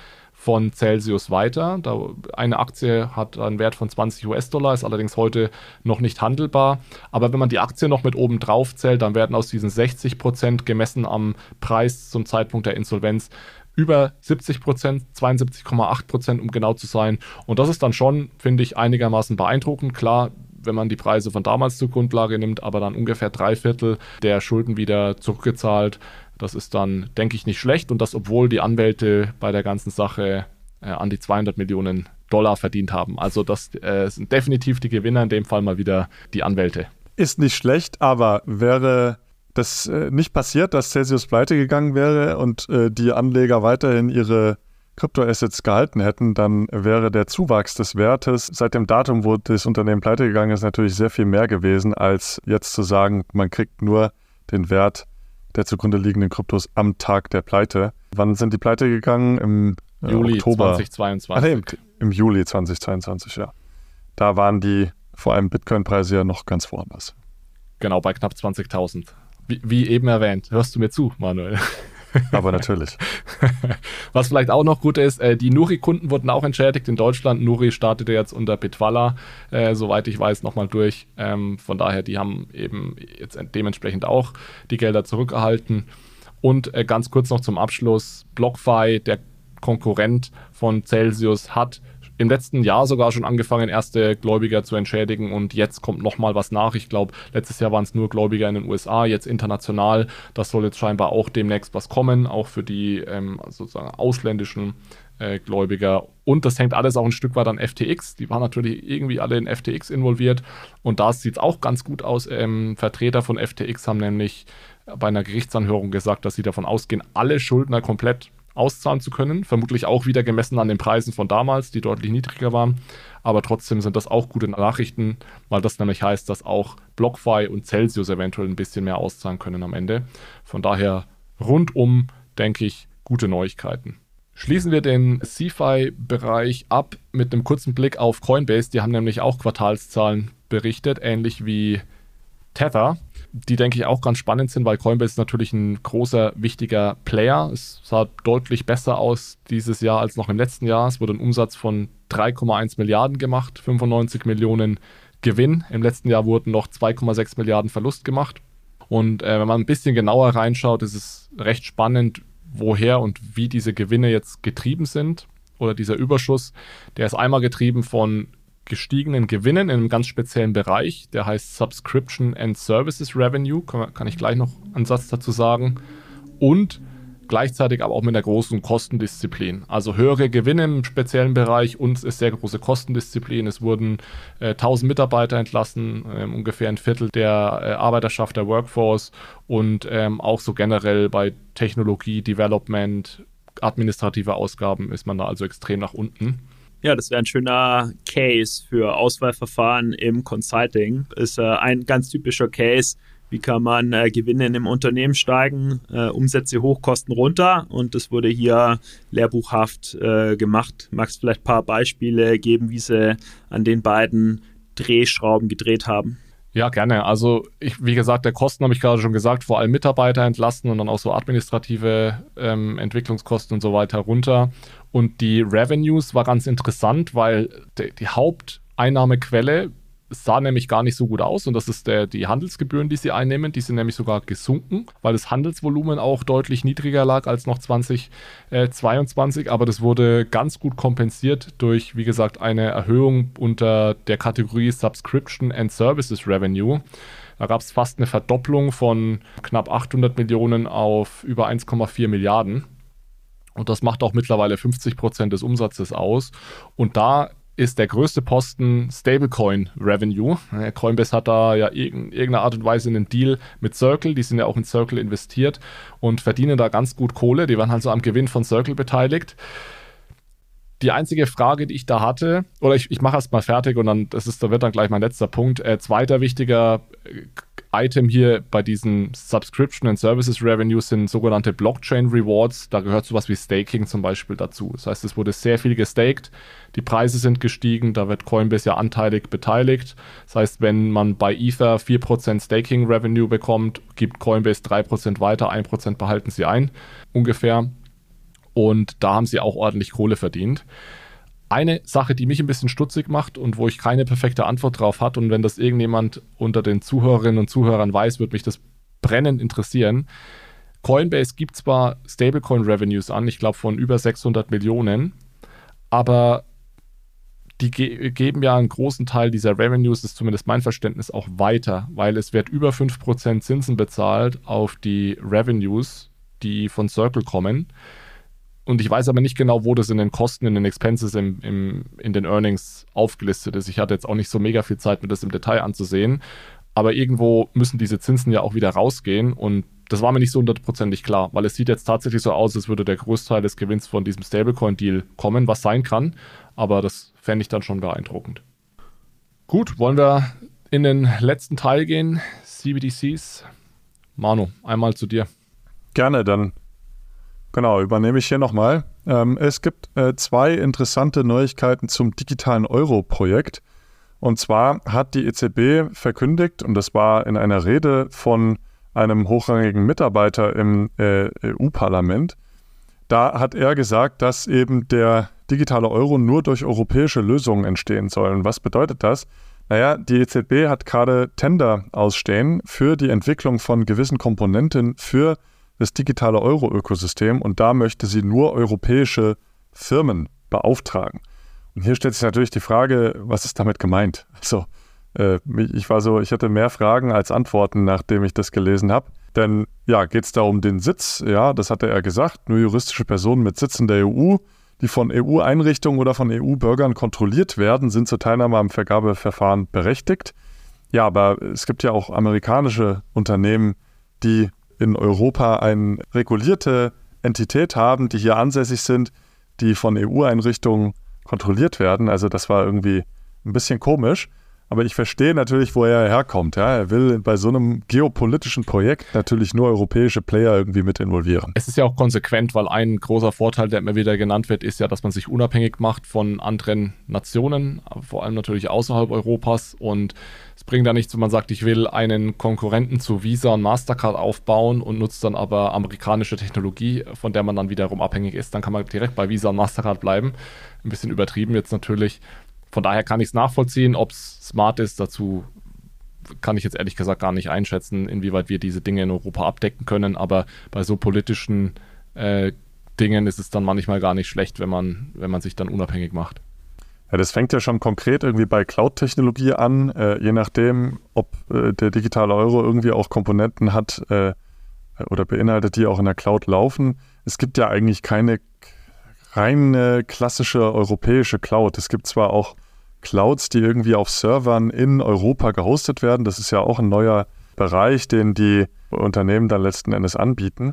von Celsius weiter. Da eine Aktie hat einen Wert von 20 US-Dollar, ist allerdings heute noch nicht handelbar. Aber wenn man die Aktie noch mit oben drauf zählt, dann werden aus diesen 60 Prozent gemessen am Preis zum Zeitpunkt der Insolvenz über 70 Prozent, 72,8 Prozent, um genau zu sein. Und das ist dann schon, finde ich, einigermaßen beeindruckend. Klar, wenn man die Preise von damals zur Grundlage nimmt, aber dann ungefähr drei Viertel der Schulden wieder zurückgezahlt. Das ist dann, denke ich, nicht schlecht und das, obwohl die Anwälte bei der ganzen Sache äh, an die 200 Millionen Dollar verdient haben. Also das äh, sind definitiv die Gewinner, in dem Fall mal wieder die Anwälte. Ist nicht schlecht, aber wäre das äh, nicht passiert, dass Celsius pleite gegangen wäre und äh, die Anleger weiterhin ihre Kryptoassets gehalten hätten, dann wäre der Zuwachs des Wertes seit dem Datum, wo das Unternehmen pleite gegangen ist, natürlich sehr viel mehr gewesen, als jetzt zu sagen, man kriegt nur den Wert der zugrunde liegenden Kryptos am Tag der Pleite. Wann sind die pleite gegangen? Im äh, Juli Oktober. 2022. Ach, nee, im, im Juli 2022, ja. Da waren die vor allem Bitcoin-Preise ja noch ganz woanders. Genau, bei knapp 20.000. Wie, wie, eben erwähnt. Hörst du mir zu, Manuel? Aber natürlich. Was vielleicht auch noch gut ist, äh, die Nuri-Kunden wurden auch entschädigt in Deutschland. Nuri startete jetzt unter Bitwalla, äh, soweit ich weiß, nochmal durch. Ähm, von daher, die haben eben jetzt dementsprechend auch die Gelder zurückerhalten. Und äh, ganz kurz noch zum Abschluss: BlockFi, der Konkurrent von Celsius, hat im letzten Jahr sogar schon angefangen, erste Gläubiger zu entschädigen und jetzt kommt nochmal was nach. Ich glaube, letztes Jahr waren es nur Gläubiger in den USA, jetzt international. Das soll jetzt scheinbar auch demnächst was kommen, auch für die ähm, sozusagen ausländischen äh, Gläubiger. Und das hängt alles auch ein Stück weit an FTX. Die waren natürlich irgendwie alle in FTX involviert. Und da sieht es auch ganz gut aus. Ähm, Vertreter von FTX haben nämlich bei einer Gerichtsanhörung gesagt, dass sie davon ausgehen, alle Schuldner komplett auszahlen zu können. Vermutlich auch wieder gemessen an den Preisen von damals, die deutlich niedriger waren. Aber trotzdem sind das auch gute Nachrichten, weil das nämlich heißt, dass auch BlockFi und Celsius eventuell ein bisschen mehr auszahlen können am Ende. Von daher rundum, denke ich, gute Neuigkeiten. Schließen wir den CFI-Bereich ab mit einem kurzen Blick auf Coinbase. Die haben nämlich auch Quartalszahlen berichtet, ähnlich wie Tether. Die, denke ich, auch ganz spannend sind, weil Coinbase ist natürlich ein großer, wichtiger Player. Es sah deutlich besser aus dieses Jahr als noch im letzten Jahr. Es wurde ein Umsatz von 3,1 Milliarden gemacht, 95 Millionen Gewinn. Im letzten Jahr wurden noch 2,6 Milliarden Verlust gemacht. Und äh, wenn man ein bisschen genauer reinschaut, ist es recht spannend, woher und wie diese Gewinne jetzt getrieben sind oder dieser Überschuss. Der ist einmal getrieben von gestiegenen Gewinnen in einem ganz speziellen Bereich, der heißt Subscription and Services Revenue, kann, ich gleich noch einen Satz dazu sagen. Und gleichzeitig aber auch mit einer großen Kostendisziplin. Also höhere Gewinne im speziellen Bereich und es ist sehr große Kostendisziplin. Es wurden äh, 1000 Mitarbeiter entlassen, äh, ungefähr ein Viertel der äh, Arbeiterschaft der Workforce und ähm, auch so generell bei Technologie, Development, administrative Ausgaben ist man da also extrem nach unten. Ja, das wäre ein schöner Case für Auswahlverfahren im Consulting. Ist äh, ein ganz typischer Case, wie kann man äh, Gewinne in einem Unternehmen steigen, äh, Umsätze hoch, Kosten runter und das wurde hier lehrbuchhaft äh, gemacht. Magst du vielleicht ein paar Beispiele geben, wie sie an den beiden Drehschrauben gedreht haben? Ja, gerne. Also, ich, wie gesagt, der Kosten habe ich gerade schon gesagt, vor allem Mitarbeiter entlassen und dann auch so administrative ähm, Entwicklungskosten und so weiter runter. Und die Revenues war ganz interessant, weil die, die Haupteinnahmequelle sah nämlich gar nicht so gut aus und das ist der, die Handelsgebühren, die sie einnehmen, die sind nämlich sogar gesunken, weil das Handelsvolumen auch deutlich niedriger lag als noch 2022, aber das wurde ganz gut kompensiert durch, wie gesagt, eine Erhöhung unter der Kategorie Subscription and Services Revenue. Da gab es fast eine Verdopplung von knapp 800 Millionen auf über 1,4 Milliarden. Und das macht auch mittlerweile 50 Prozent des Umsatzes aus. Und da ist der größte Posten Stablecoin Revenue. Coinbase hat da ja in irgendeiner Art und Weise einen Deal mit Circle. Die sind ja auch in Circle investiert und verdienen da ganz gut Kohle. Die waren halt so am Gewinn von Circle beteiligt. Die einzige Frage, die ich da hatte, oder ich, ich mache erst mal fertig und dann, das ist, da wird dann gleich mein letzter Punkt. Äh, zweiter wichtiger äh, Item hier bei diesen Subscription and Services Revenues sind sogenannte Blockchain Rewards. Da gehört sowas wie Staking zum Beispiel dazu. Das heißt, es wurde sehr viel gestaked, die Preise sind gestiegen, da wird Coinbase ja anteilig beteiligt. Das heißt, wenn man bei Ether 4% Staking Revenue bekommt, gibt Coinbase 3% weiter, 1% behalten sie ein, ungefähr. Und da haben sie auch ordentlich Kohle verdient. Eine Sache, die mich ein bisschen stutzig macht und wo ich keine perfekte Antwort drauf hat und wenn das irgendjemand unter den Zuhörerinnen und Zuhörern weiß, würde mich das brennend interessieren. Coinbase gibt zwar Stablecoin-Revenues an, ich glaube von über 600 Millionen, aber die ge geben ja einen großen Teil dieser Revenues, ist zumindest mein Verständnis, auch weiter, weil es wird über 5% Zinsen bezahlt auf die Revenues, die von Circle kommen. Und ich weiß aber nicht genau, wo das in den Kosten, in den Expenses, im, im, in den Earnings aufgelistet ist. Ich hatte jetzt auch nicht so mega viel Zeit, mir das im Detail anzusehen. Aber irgendwo müssen diese Zinsen ja auch wieder rausgehen. Und das war mir nicht so hundertprozentig klar, weil es sieht jetzt tatsächlich so aus, als würde der Großteil des Gewinns von diesem Stablecoin-Deal kommen, was sein kann. Aber das fände ich dann schon beeindruckend. Gut, wollen wir in den letzten Teil gehen? CBDCs. Manu, einmal zu dir. Gerne, dann Genau, übernehme ich hier nochmal. Ähm, es gibt äh, zwei interessante Neuigkeiten zum digitalen Euro-Projekt. Und zwar hat die EZB verkündigt, und das war in einer Rede von einem hochrangigen Mitarbeiter im äh, EU-Parlament, da hat er gesagt, dass eben der digitale Euro nur durch europäische Lösungen entstehen soll. Und was bedeutet das? Naja, die EZB hat gerade Tender ausstehen für die Entwicklung von gewissen Komponenten für das digitale Euro-Ökosystem und da möchte sie nur europäische Firmen beauftragen. Und hier stellt sich natürlich die Frage, was ist damit gemeint? Also, äh, ich war so, ich hatte mehr Fragen als Antworten, nachdem ich das gelesen habe. Denn ja, geht es da um den Sitz? Ja, das hatte er gesagt. Nur juristische Personen mit Sitz in der EU, die von EU-Einrichtungen oder von EU-Bürgern kontrolliert werden, sind zur Teilnahme am Vergabeverfahren berechtigt. Ja, aber es gibt ja auch amerikanische Unternehmen, die in Europa eine regulierte Entität haben, die hier ansässig sind, die von EU-Einrichtungen kontrolliert werden. Also das war irgendwie ein bisschen komisch. Aber ich verstehe natürlich, wo er herkommt. Ja? Er will bei so einem geopolitischen Projekt natürlich nur europäische Player irgendwie mit involvieren. Es ist ja auch konsequent, weil ein großer Vorteil, der immer wieder genannt wird, ist ja, dass man sich unabhängig macht von anderen Nationen, vor allem natürlich außerhalb Europas. Und es bringt da nichts, wenn man sagt, ich will einen Konkurrenten zu Visa und Mastercard aufbauen und nutzt dann aber amerikanische Technologie, von der man dann wiederum abhängig ist. Dann kann man direkt bei Visa und Mastercard bleiben. Ein bisschen übertrieben jetzt natürlich. Von daher kann ich es nachvollziehen, ob es smart ist. Dazu kann ich jetzt ehrlich gesagt gar nicht einschätzen, inwieweit wir diese Dinge in Europa abdecken können. Aber bei so politischen äh, Dingen ist es dann manchmal gar nicht schlecht, wenn man, wenn man sich dann unabhängig macht. Ja, das fängt ja schon konkret irgendwie bei Cloud-Technologie an, äh, je nachdem, ob äh, der digitale Euro irgendwie auch Komponenten hat äh, oder beinhaltet, die auch in der Cloud laufen. Es gibt ja eigentlich keine reine klassische europäische Cloud. Es gibt zwar auch Clouds, die irgendwie auf Servern in Europa gehostet werden. Das ist ja auch ein neuer Bereich, den die Unternehmen dann letzten Endes anbieten.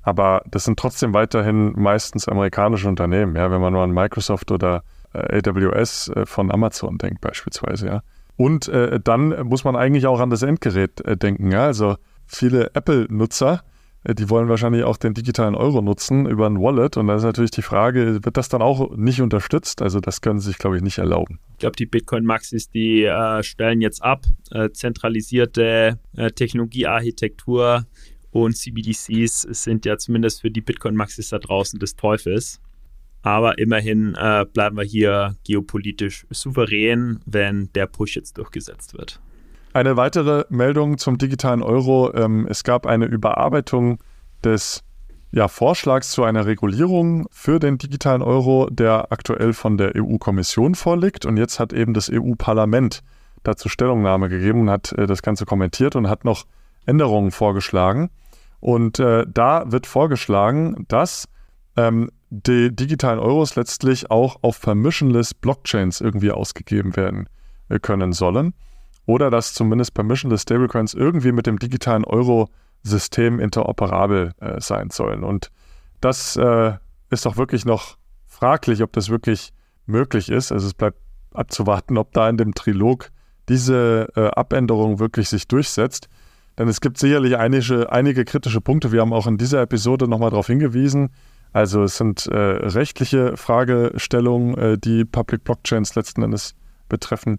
Aber das sind trotzdem weiterhin meistens amerikanische Unternehmen, ja, wenn man nur an Microsoft oder äh, AWS äh, von Amazon denkt beispielsweise, ja. Und äh, dann muss man eigentlich auch an das Endgerät äh, denken, ja. Also viele Apple-Nutzer die wollen wahrscheinlich auch den digitalen Euro nutzen über ein Wallet. Und da ist natürlich die Frage, wird das dann auch nicht unterstützt? Also das können sie sich, glaube ich, nicht erlauben. Ich glaube, die Bitcoin-Maxis, die äh, stellen jetzt ab. Äh, zentralisierte äh, Technologiearchitektur und CBDCs sind ja zumindest für die Bitcoin-Maxis da draußen des Teufels. Aber immerhin äh, bleiben wir hier geopolitisch souverän, wenn der Push jetzt durchgesetzt wird. Eine weitere Meldung zum digitalen Euro. Ähm, es gab eine Überarbeitung des ja, Vorschlags zu einer Regulierung für den digitalen Euro, der aktuell von der EU-Kommission vorliegt. Und jetzt hat eben das EU-Parlament dazu Stellungnahme gegeben und hat äh, das Ganze kommentiert und hat noch Änderungen vorgeschlagen. Und äh, da wird vorgeschlagen, dass ähm, die digitalen Euros letztlich auch auf permissionless Blockchains irgendwie ausgegeben werden äh, können sollen oder dass zumindest permissionless Stablecoins irgendwie mit dem digitalen Euro-System interoperabel äh, sein sollen. Und das äh, ist doch wirklich noch fraglich, ob das wirklich möglich ist. Also es bleibt abzuwarten, ob da in dem Trilog diese äh, Abänderung wirklich sich durchsetzt. Denn es gibt sicherlich einige, einige kritische Punkte. Wir haben auch in dieser Episode nochmal darauf hingewiesen. Also es sind äh, rechtliche Fragestellungen, äh, die Public Blockchains letzten Endes betreffen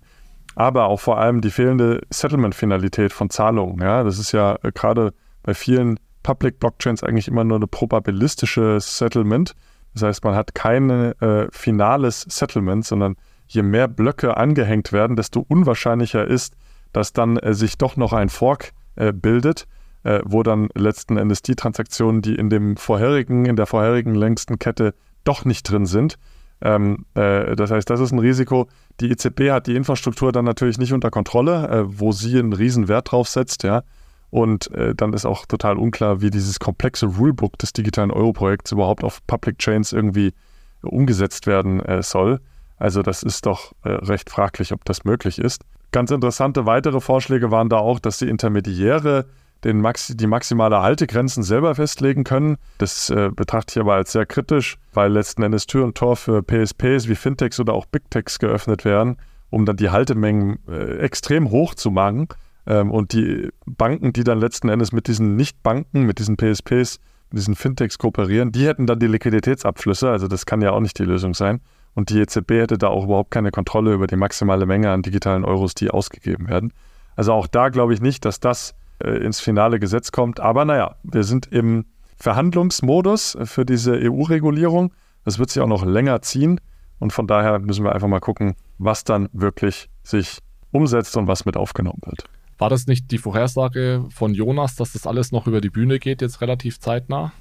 aber auch vor allem die fehlende Settlement-Finalität von Zahlungen. Ja, das ist ja äh, gerade bei vielen Public Blockchains eigentlich immer nur eine probabilistische Settlement. Das heißt, man hat kein äh, finales Settlement, sondern je mehr Blöcke angehängt werden, desto unwahrscheinlicher ist, dass dann äh, sich doch noch ein Fork äh, bildet, äh, wo dann letzten Endes die Transaktionen, die in dem vorherigen, in der vorherigen längsten Kette doch nicht drin sind, ähm, äh, das heißt, das ist ein Risiko. Die EZB hat die Infrastruktur dann natürlich nicht unter Kontrolle, äh, wo sie einen riesen Wert drauf setzt, ja. Und äh, dann ist auch total unklar, wie dieses komplexe Rulebook des digitalen Euro-Projekts überhaupt auf Public Chains irgendwie umgesetzt werden äh, soll. Also das ist doch äh, recht fraglich, ob das möglich ist. Ganz interessante weitere Vorschläge waren da auch, dass die Intermediäre den Maxi, die maximale Haltegrenzen selber festlegen können. Das äh, betrachte ich aber als sehr kritisch, weil letzten Endes Tür und Tor für PSPs wie Fintechs oder auch Big Techs geöffnet werden, um dann die Haltemengen äh, extrem hoch zu machen. Ähm, und die Banken, die dann letzten Endes mit diesen Nicht-Banken, mit diesen PSPs, mit diesen Fintechs kooperieren, die hätten dann die Liquiditätsabflüsse. Also das kann ja auch nicht die Lösung sein. Und die EZB hätte da auch überhaupt keine Kontrolle über die maximale Menge an digitalen Euros, die ausgegeben werden. Also auch da glaube ich nicht, dass das äh, ins finale Gesetz kommt. Aber naja, wir sind im Verhandlungsmodus für diese EU-Regulierung. Das wird sich auch noch länger ziehen. Und von daher müssen wir einfach mal gucken, was dann wirklich sich umsetzt und was mit aufgenommen wird. War das nicht die Vorhersage von Jonas, dass das alles noch über die Bühne geht, jetzt relativ zeitnah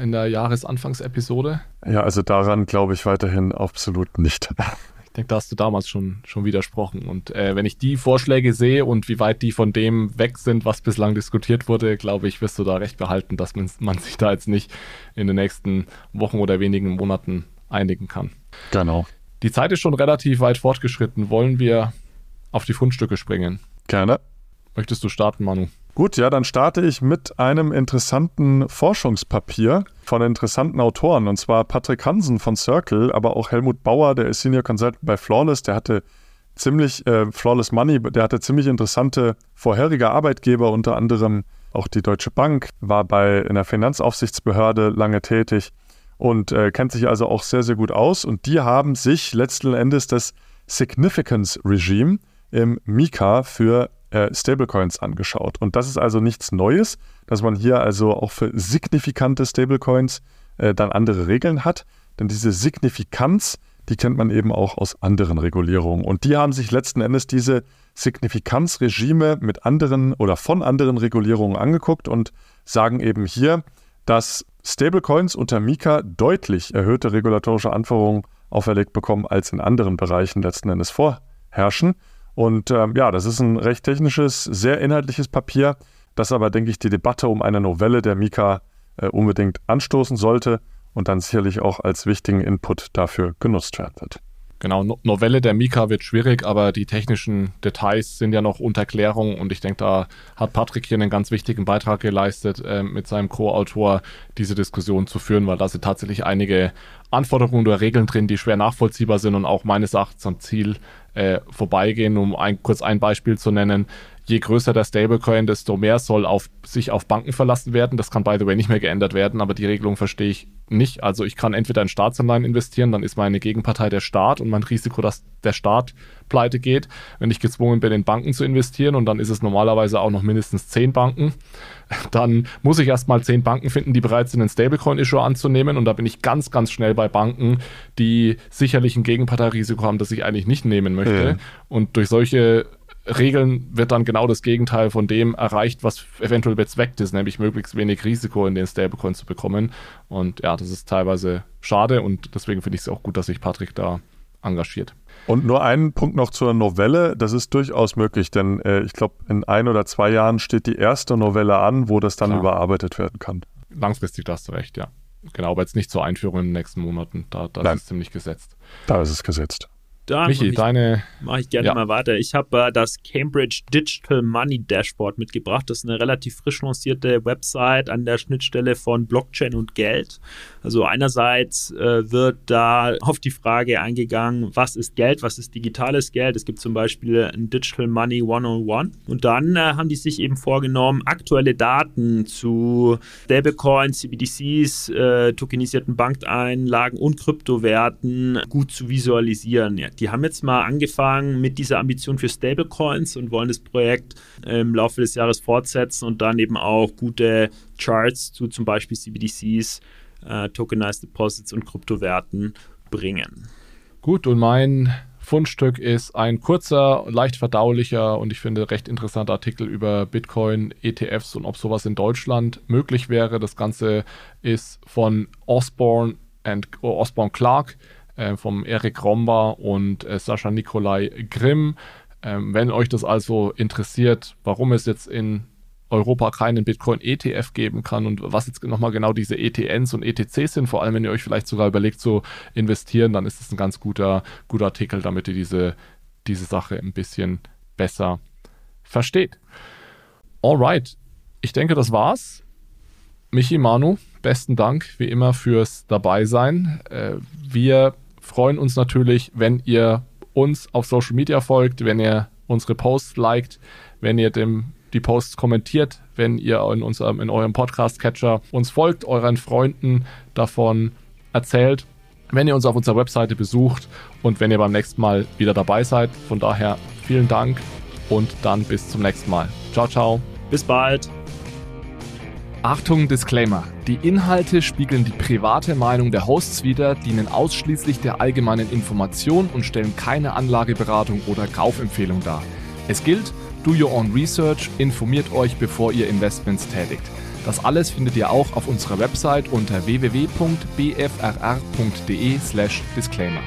in der Jahresanfangsepisode? Ja, also daran glaube ich weiterhin absolut nicht. Denke, da hast du damals schon, schon widersprochen. Und äh, wenn ich die Vorschläge sehe und wie weit die von dem weg sind, was bislang diskutiert wurde, glaube ich, wirst du da recht behalten, dass man, man sich da jetzt nicht in den nächsten Wochen oder wenigen Monaten einigen kann. Genau. Die Zeit ist schon relativ weit fortgeschritten. Wollen wir auf die Fundstücke springen? Gerne. Möchtest du starten, Manu? Gut, ja, dann starte ich mit einem interessanten Forschungspapier von interessanten Autoren, und zwar Patrick Hansen von Circle, aber auch Helmut Bauer, der ist Senior Consultant bei Flawless, der hatte ziemlich äh, Flawless Money, der hatte ziemlich interessante vorherige Arbeitgeber, unter anderem auch die Deutsche Bank, war bei in der Finanzaufsichtsbehörde lange tätig und äh, kennt sich also auch sehr, sehr gut aus. Und die haben sich letzten Endes das Significance Regime im Mika für äh, Stablecoins angeschaut. Und das ist also nichts Neues, dass man hier also auch für signifikante Stablecoins äh, dann andere Regeln hat. Denn diese Signifikanz, die kennt man eben auch aus anderen Regulierungen. Und die haben sich letzten Endes diese Signifikanzregime mit anderen oder von anderen Regulierungen angeguckt und sagen eben hier, dass Stablecoins unter Mika deutlich erhöhte regulatorische Anforderungen auferlegt bekommen, als in anderen Bereichen letzten Endes vorherrschen. Und ähm, ja, das ist ein recht technisches, sehr inhaltliches Papier, das aber, denke ich, die Debatte um eine Novelle der Mika äh, unbedingt anstoßen sollte und dann sicherlich auch als wichtigen Input dafür genutzt werden wird. Genau, no Novelle der Mika wird schwierig, aber die technischen Details sind ja noch unter Klärung und ich denke, da hat Patrick hier einen ganz wichtigen Beitrag geleistet, äh, mit seinem Co-Autor diese Diskussion zu führen, weil da sind tatsächlich einige Anforderungen oder Regeln drin, die schwer nachvollziehbar sind und auch meines Erachtens am Ziel äh, vorbeigehen. Um ein, kurz ein Beispiel zu nennen, je größer der Stablecoin, desto mehr soll auf, sich auf Banken verlassen werden. Das kann, by the way, nicht mehr geändert werden, aber die Regelung verstehe ich nicht. Also ich kann entweder in Staatsanleihen investieren, dann ist meine Gegenpartei der Staat und mein Risiko, dass der Staat pleite geht. Wenn ich gezwungen bin, in Banken zu investieren und dann ist es normalerweise auch noch mindestens zehn Banken, dann muss ich erstmal zehn Banken finden, die bereit sind, ein Stablecoin-Issue anzunehmen und da bin ich ganz, ganz schnell bei Banken, die sicherlich ein Gegenparteirisiko haben, das ich eigentlich nicht nehmen möchte. Ja. Und durch solche Regeln wird dann genau das Gegenteil von dem erreicht, was eventuell bezweckt ist, nämlich möglichst wenig Risiko in den Stablecoin zu bekommen. Und ja, das ist teilweise schade und deswegen finde ich es auch gut, dass sich Patrick da engagiert. Und nur einen Punkt noch zur Novelle. Das ist durchaus möglich, denn äh, ich glaube, in ein oder zwei Jahren steht die erste Novelle an, wo das dann Klar. überarbeitet werden kann. Langfristig, hast du recht, ja. Genau, aber jetzt nicht zur Einführung in den nächsten Monaten. Da, da ist es ziemlich gesetzt. Da ist es gesetzt. Da Michi, deine. Mache ich gerne ja. mal weiter. Ich habe äh, das Cambridge Digital Money Dashboard mitgebracht. Das ist eine relativ frisch lancierte Website an der Schnittstelle von Blockchain und Geld. Also einerseits äh, wird da auf die Frage eingegangen, was ist Geld, was ist digitales Geld. Es gibt zum Beispiel ein Digital Money 101. Und dann äh, haben die sich eben vorgenommen, aktuelle Daten zu Stablecoins, CBDCs, äh, tokenisierten Bankeinlagen und Kryptowerten gut zu visualisieren. Ja, die haben jetzt mal angefangen mit dieser Ambition für Stablecoins und wollen das Projekt im Laufe des Jahres fortsetzen und dann eben auch gute Charts zu zum Beispiel CBDCs, äh, Tokenized Deposits und Kryptowerten bringen. Gut, und mein Fundstück ist ein kurzer, leicht verdaulicher und ich finde recht interessanter Artikel über Bitcoin, ETFs und ob sowas in Deutschland möglich wäre. Das Ganze ist von Osborne and Osborne Clark äh, vom Erik Romba und äh, Sascha Nikolai Grimm. Ähm, wenn euch das also interessiert, warum es jetzt in Europa keinen Bitcoin-ETF geben kann und was jetzt nochmal genau diese ETNs und ETCs sind, vor allem wenn ihr euch vielleicht sogar überlegt zu investieren, dann ist es ein ganz guter, guter Artikel, damit ihr diese, diese Sache ein bisschen besser versteht. Alright, ich denke, das war's. Michi, Manu, besten Dank wie immer fürs Dabeisein. Äh, wir freuen uns natürlich, wenn ihr uns auf Social Media folgt, wenn ihr unsere Posts liked, wenn ihr dem, die Posts kommentiert, wenn ihr in, unserem, in eurem Podcast-Catcher uns folgt, euren Freunden davon erzählt, wenn ihr uns auf unserer Webseite besucht und wenn ihr beim nächsten Mal wieder dabei seid. Von daher vielen Dank und dann bis zum nächsten Mal. Ciao, ciao. Bis bald. Achtung, Disclaimer. Die Inhalte spiegeln die private Meinung der Hosts wider, dienen ausschließlich der allgemeinen Information und stellen keine Anlageberatung oder Kaufempfehlung dar. Es gilt, do your own research, informiert euch, bevor ihr Investments tätigt. Das alles findet ihr auch auf unserer Website unter www.bfrr.de/disclaimer.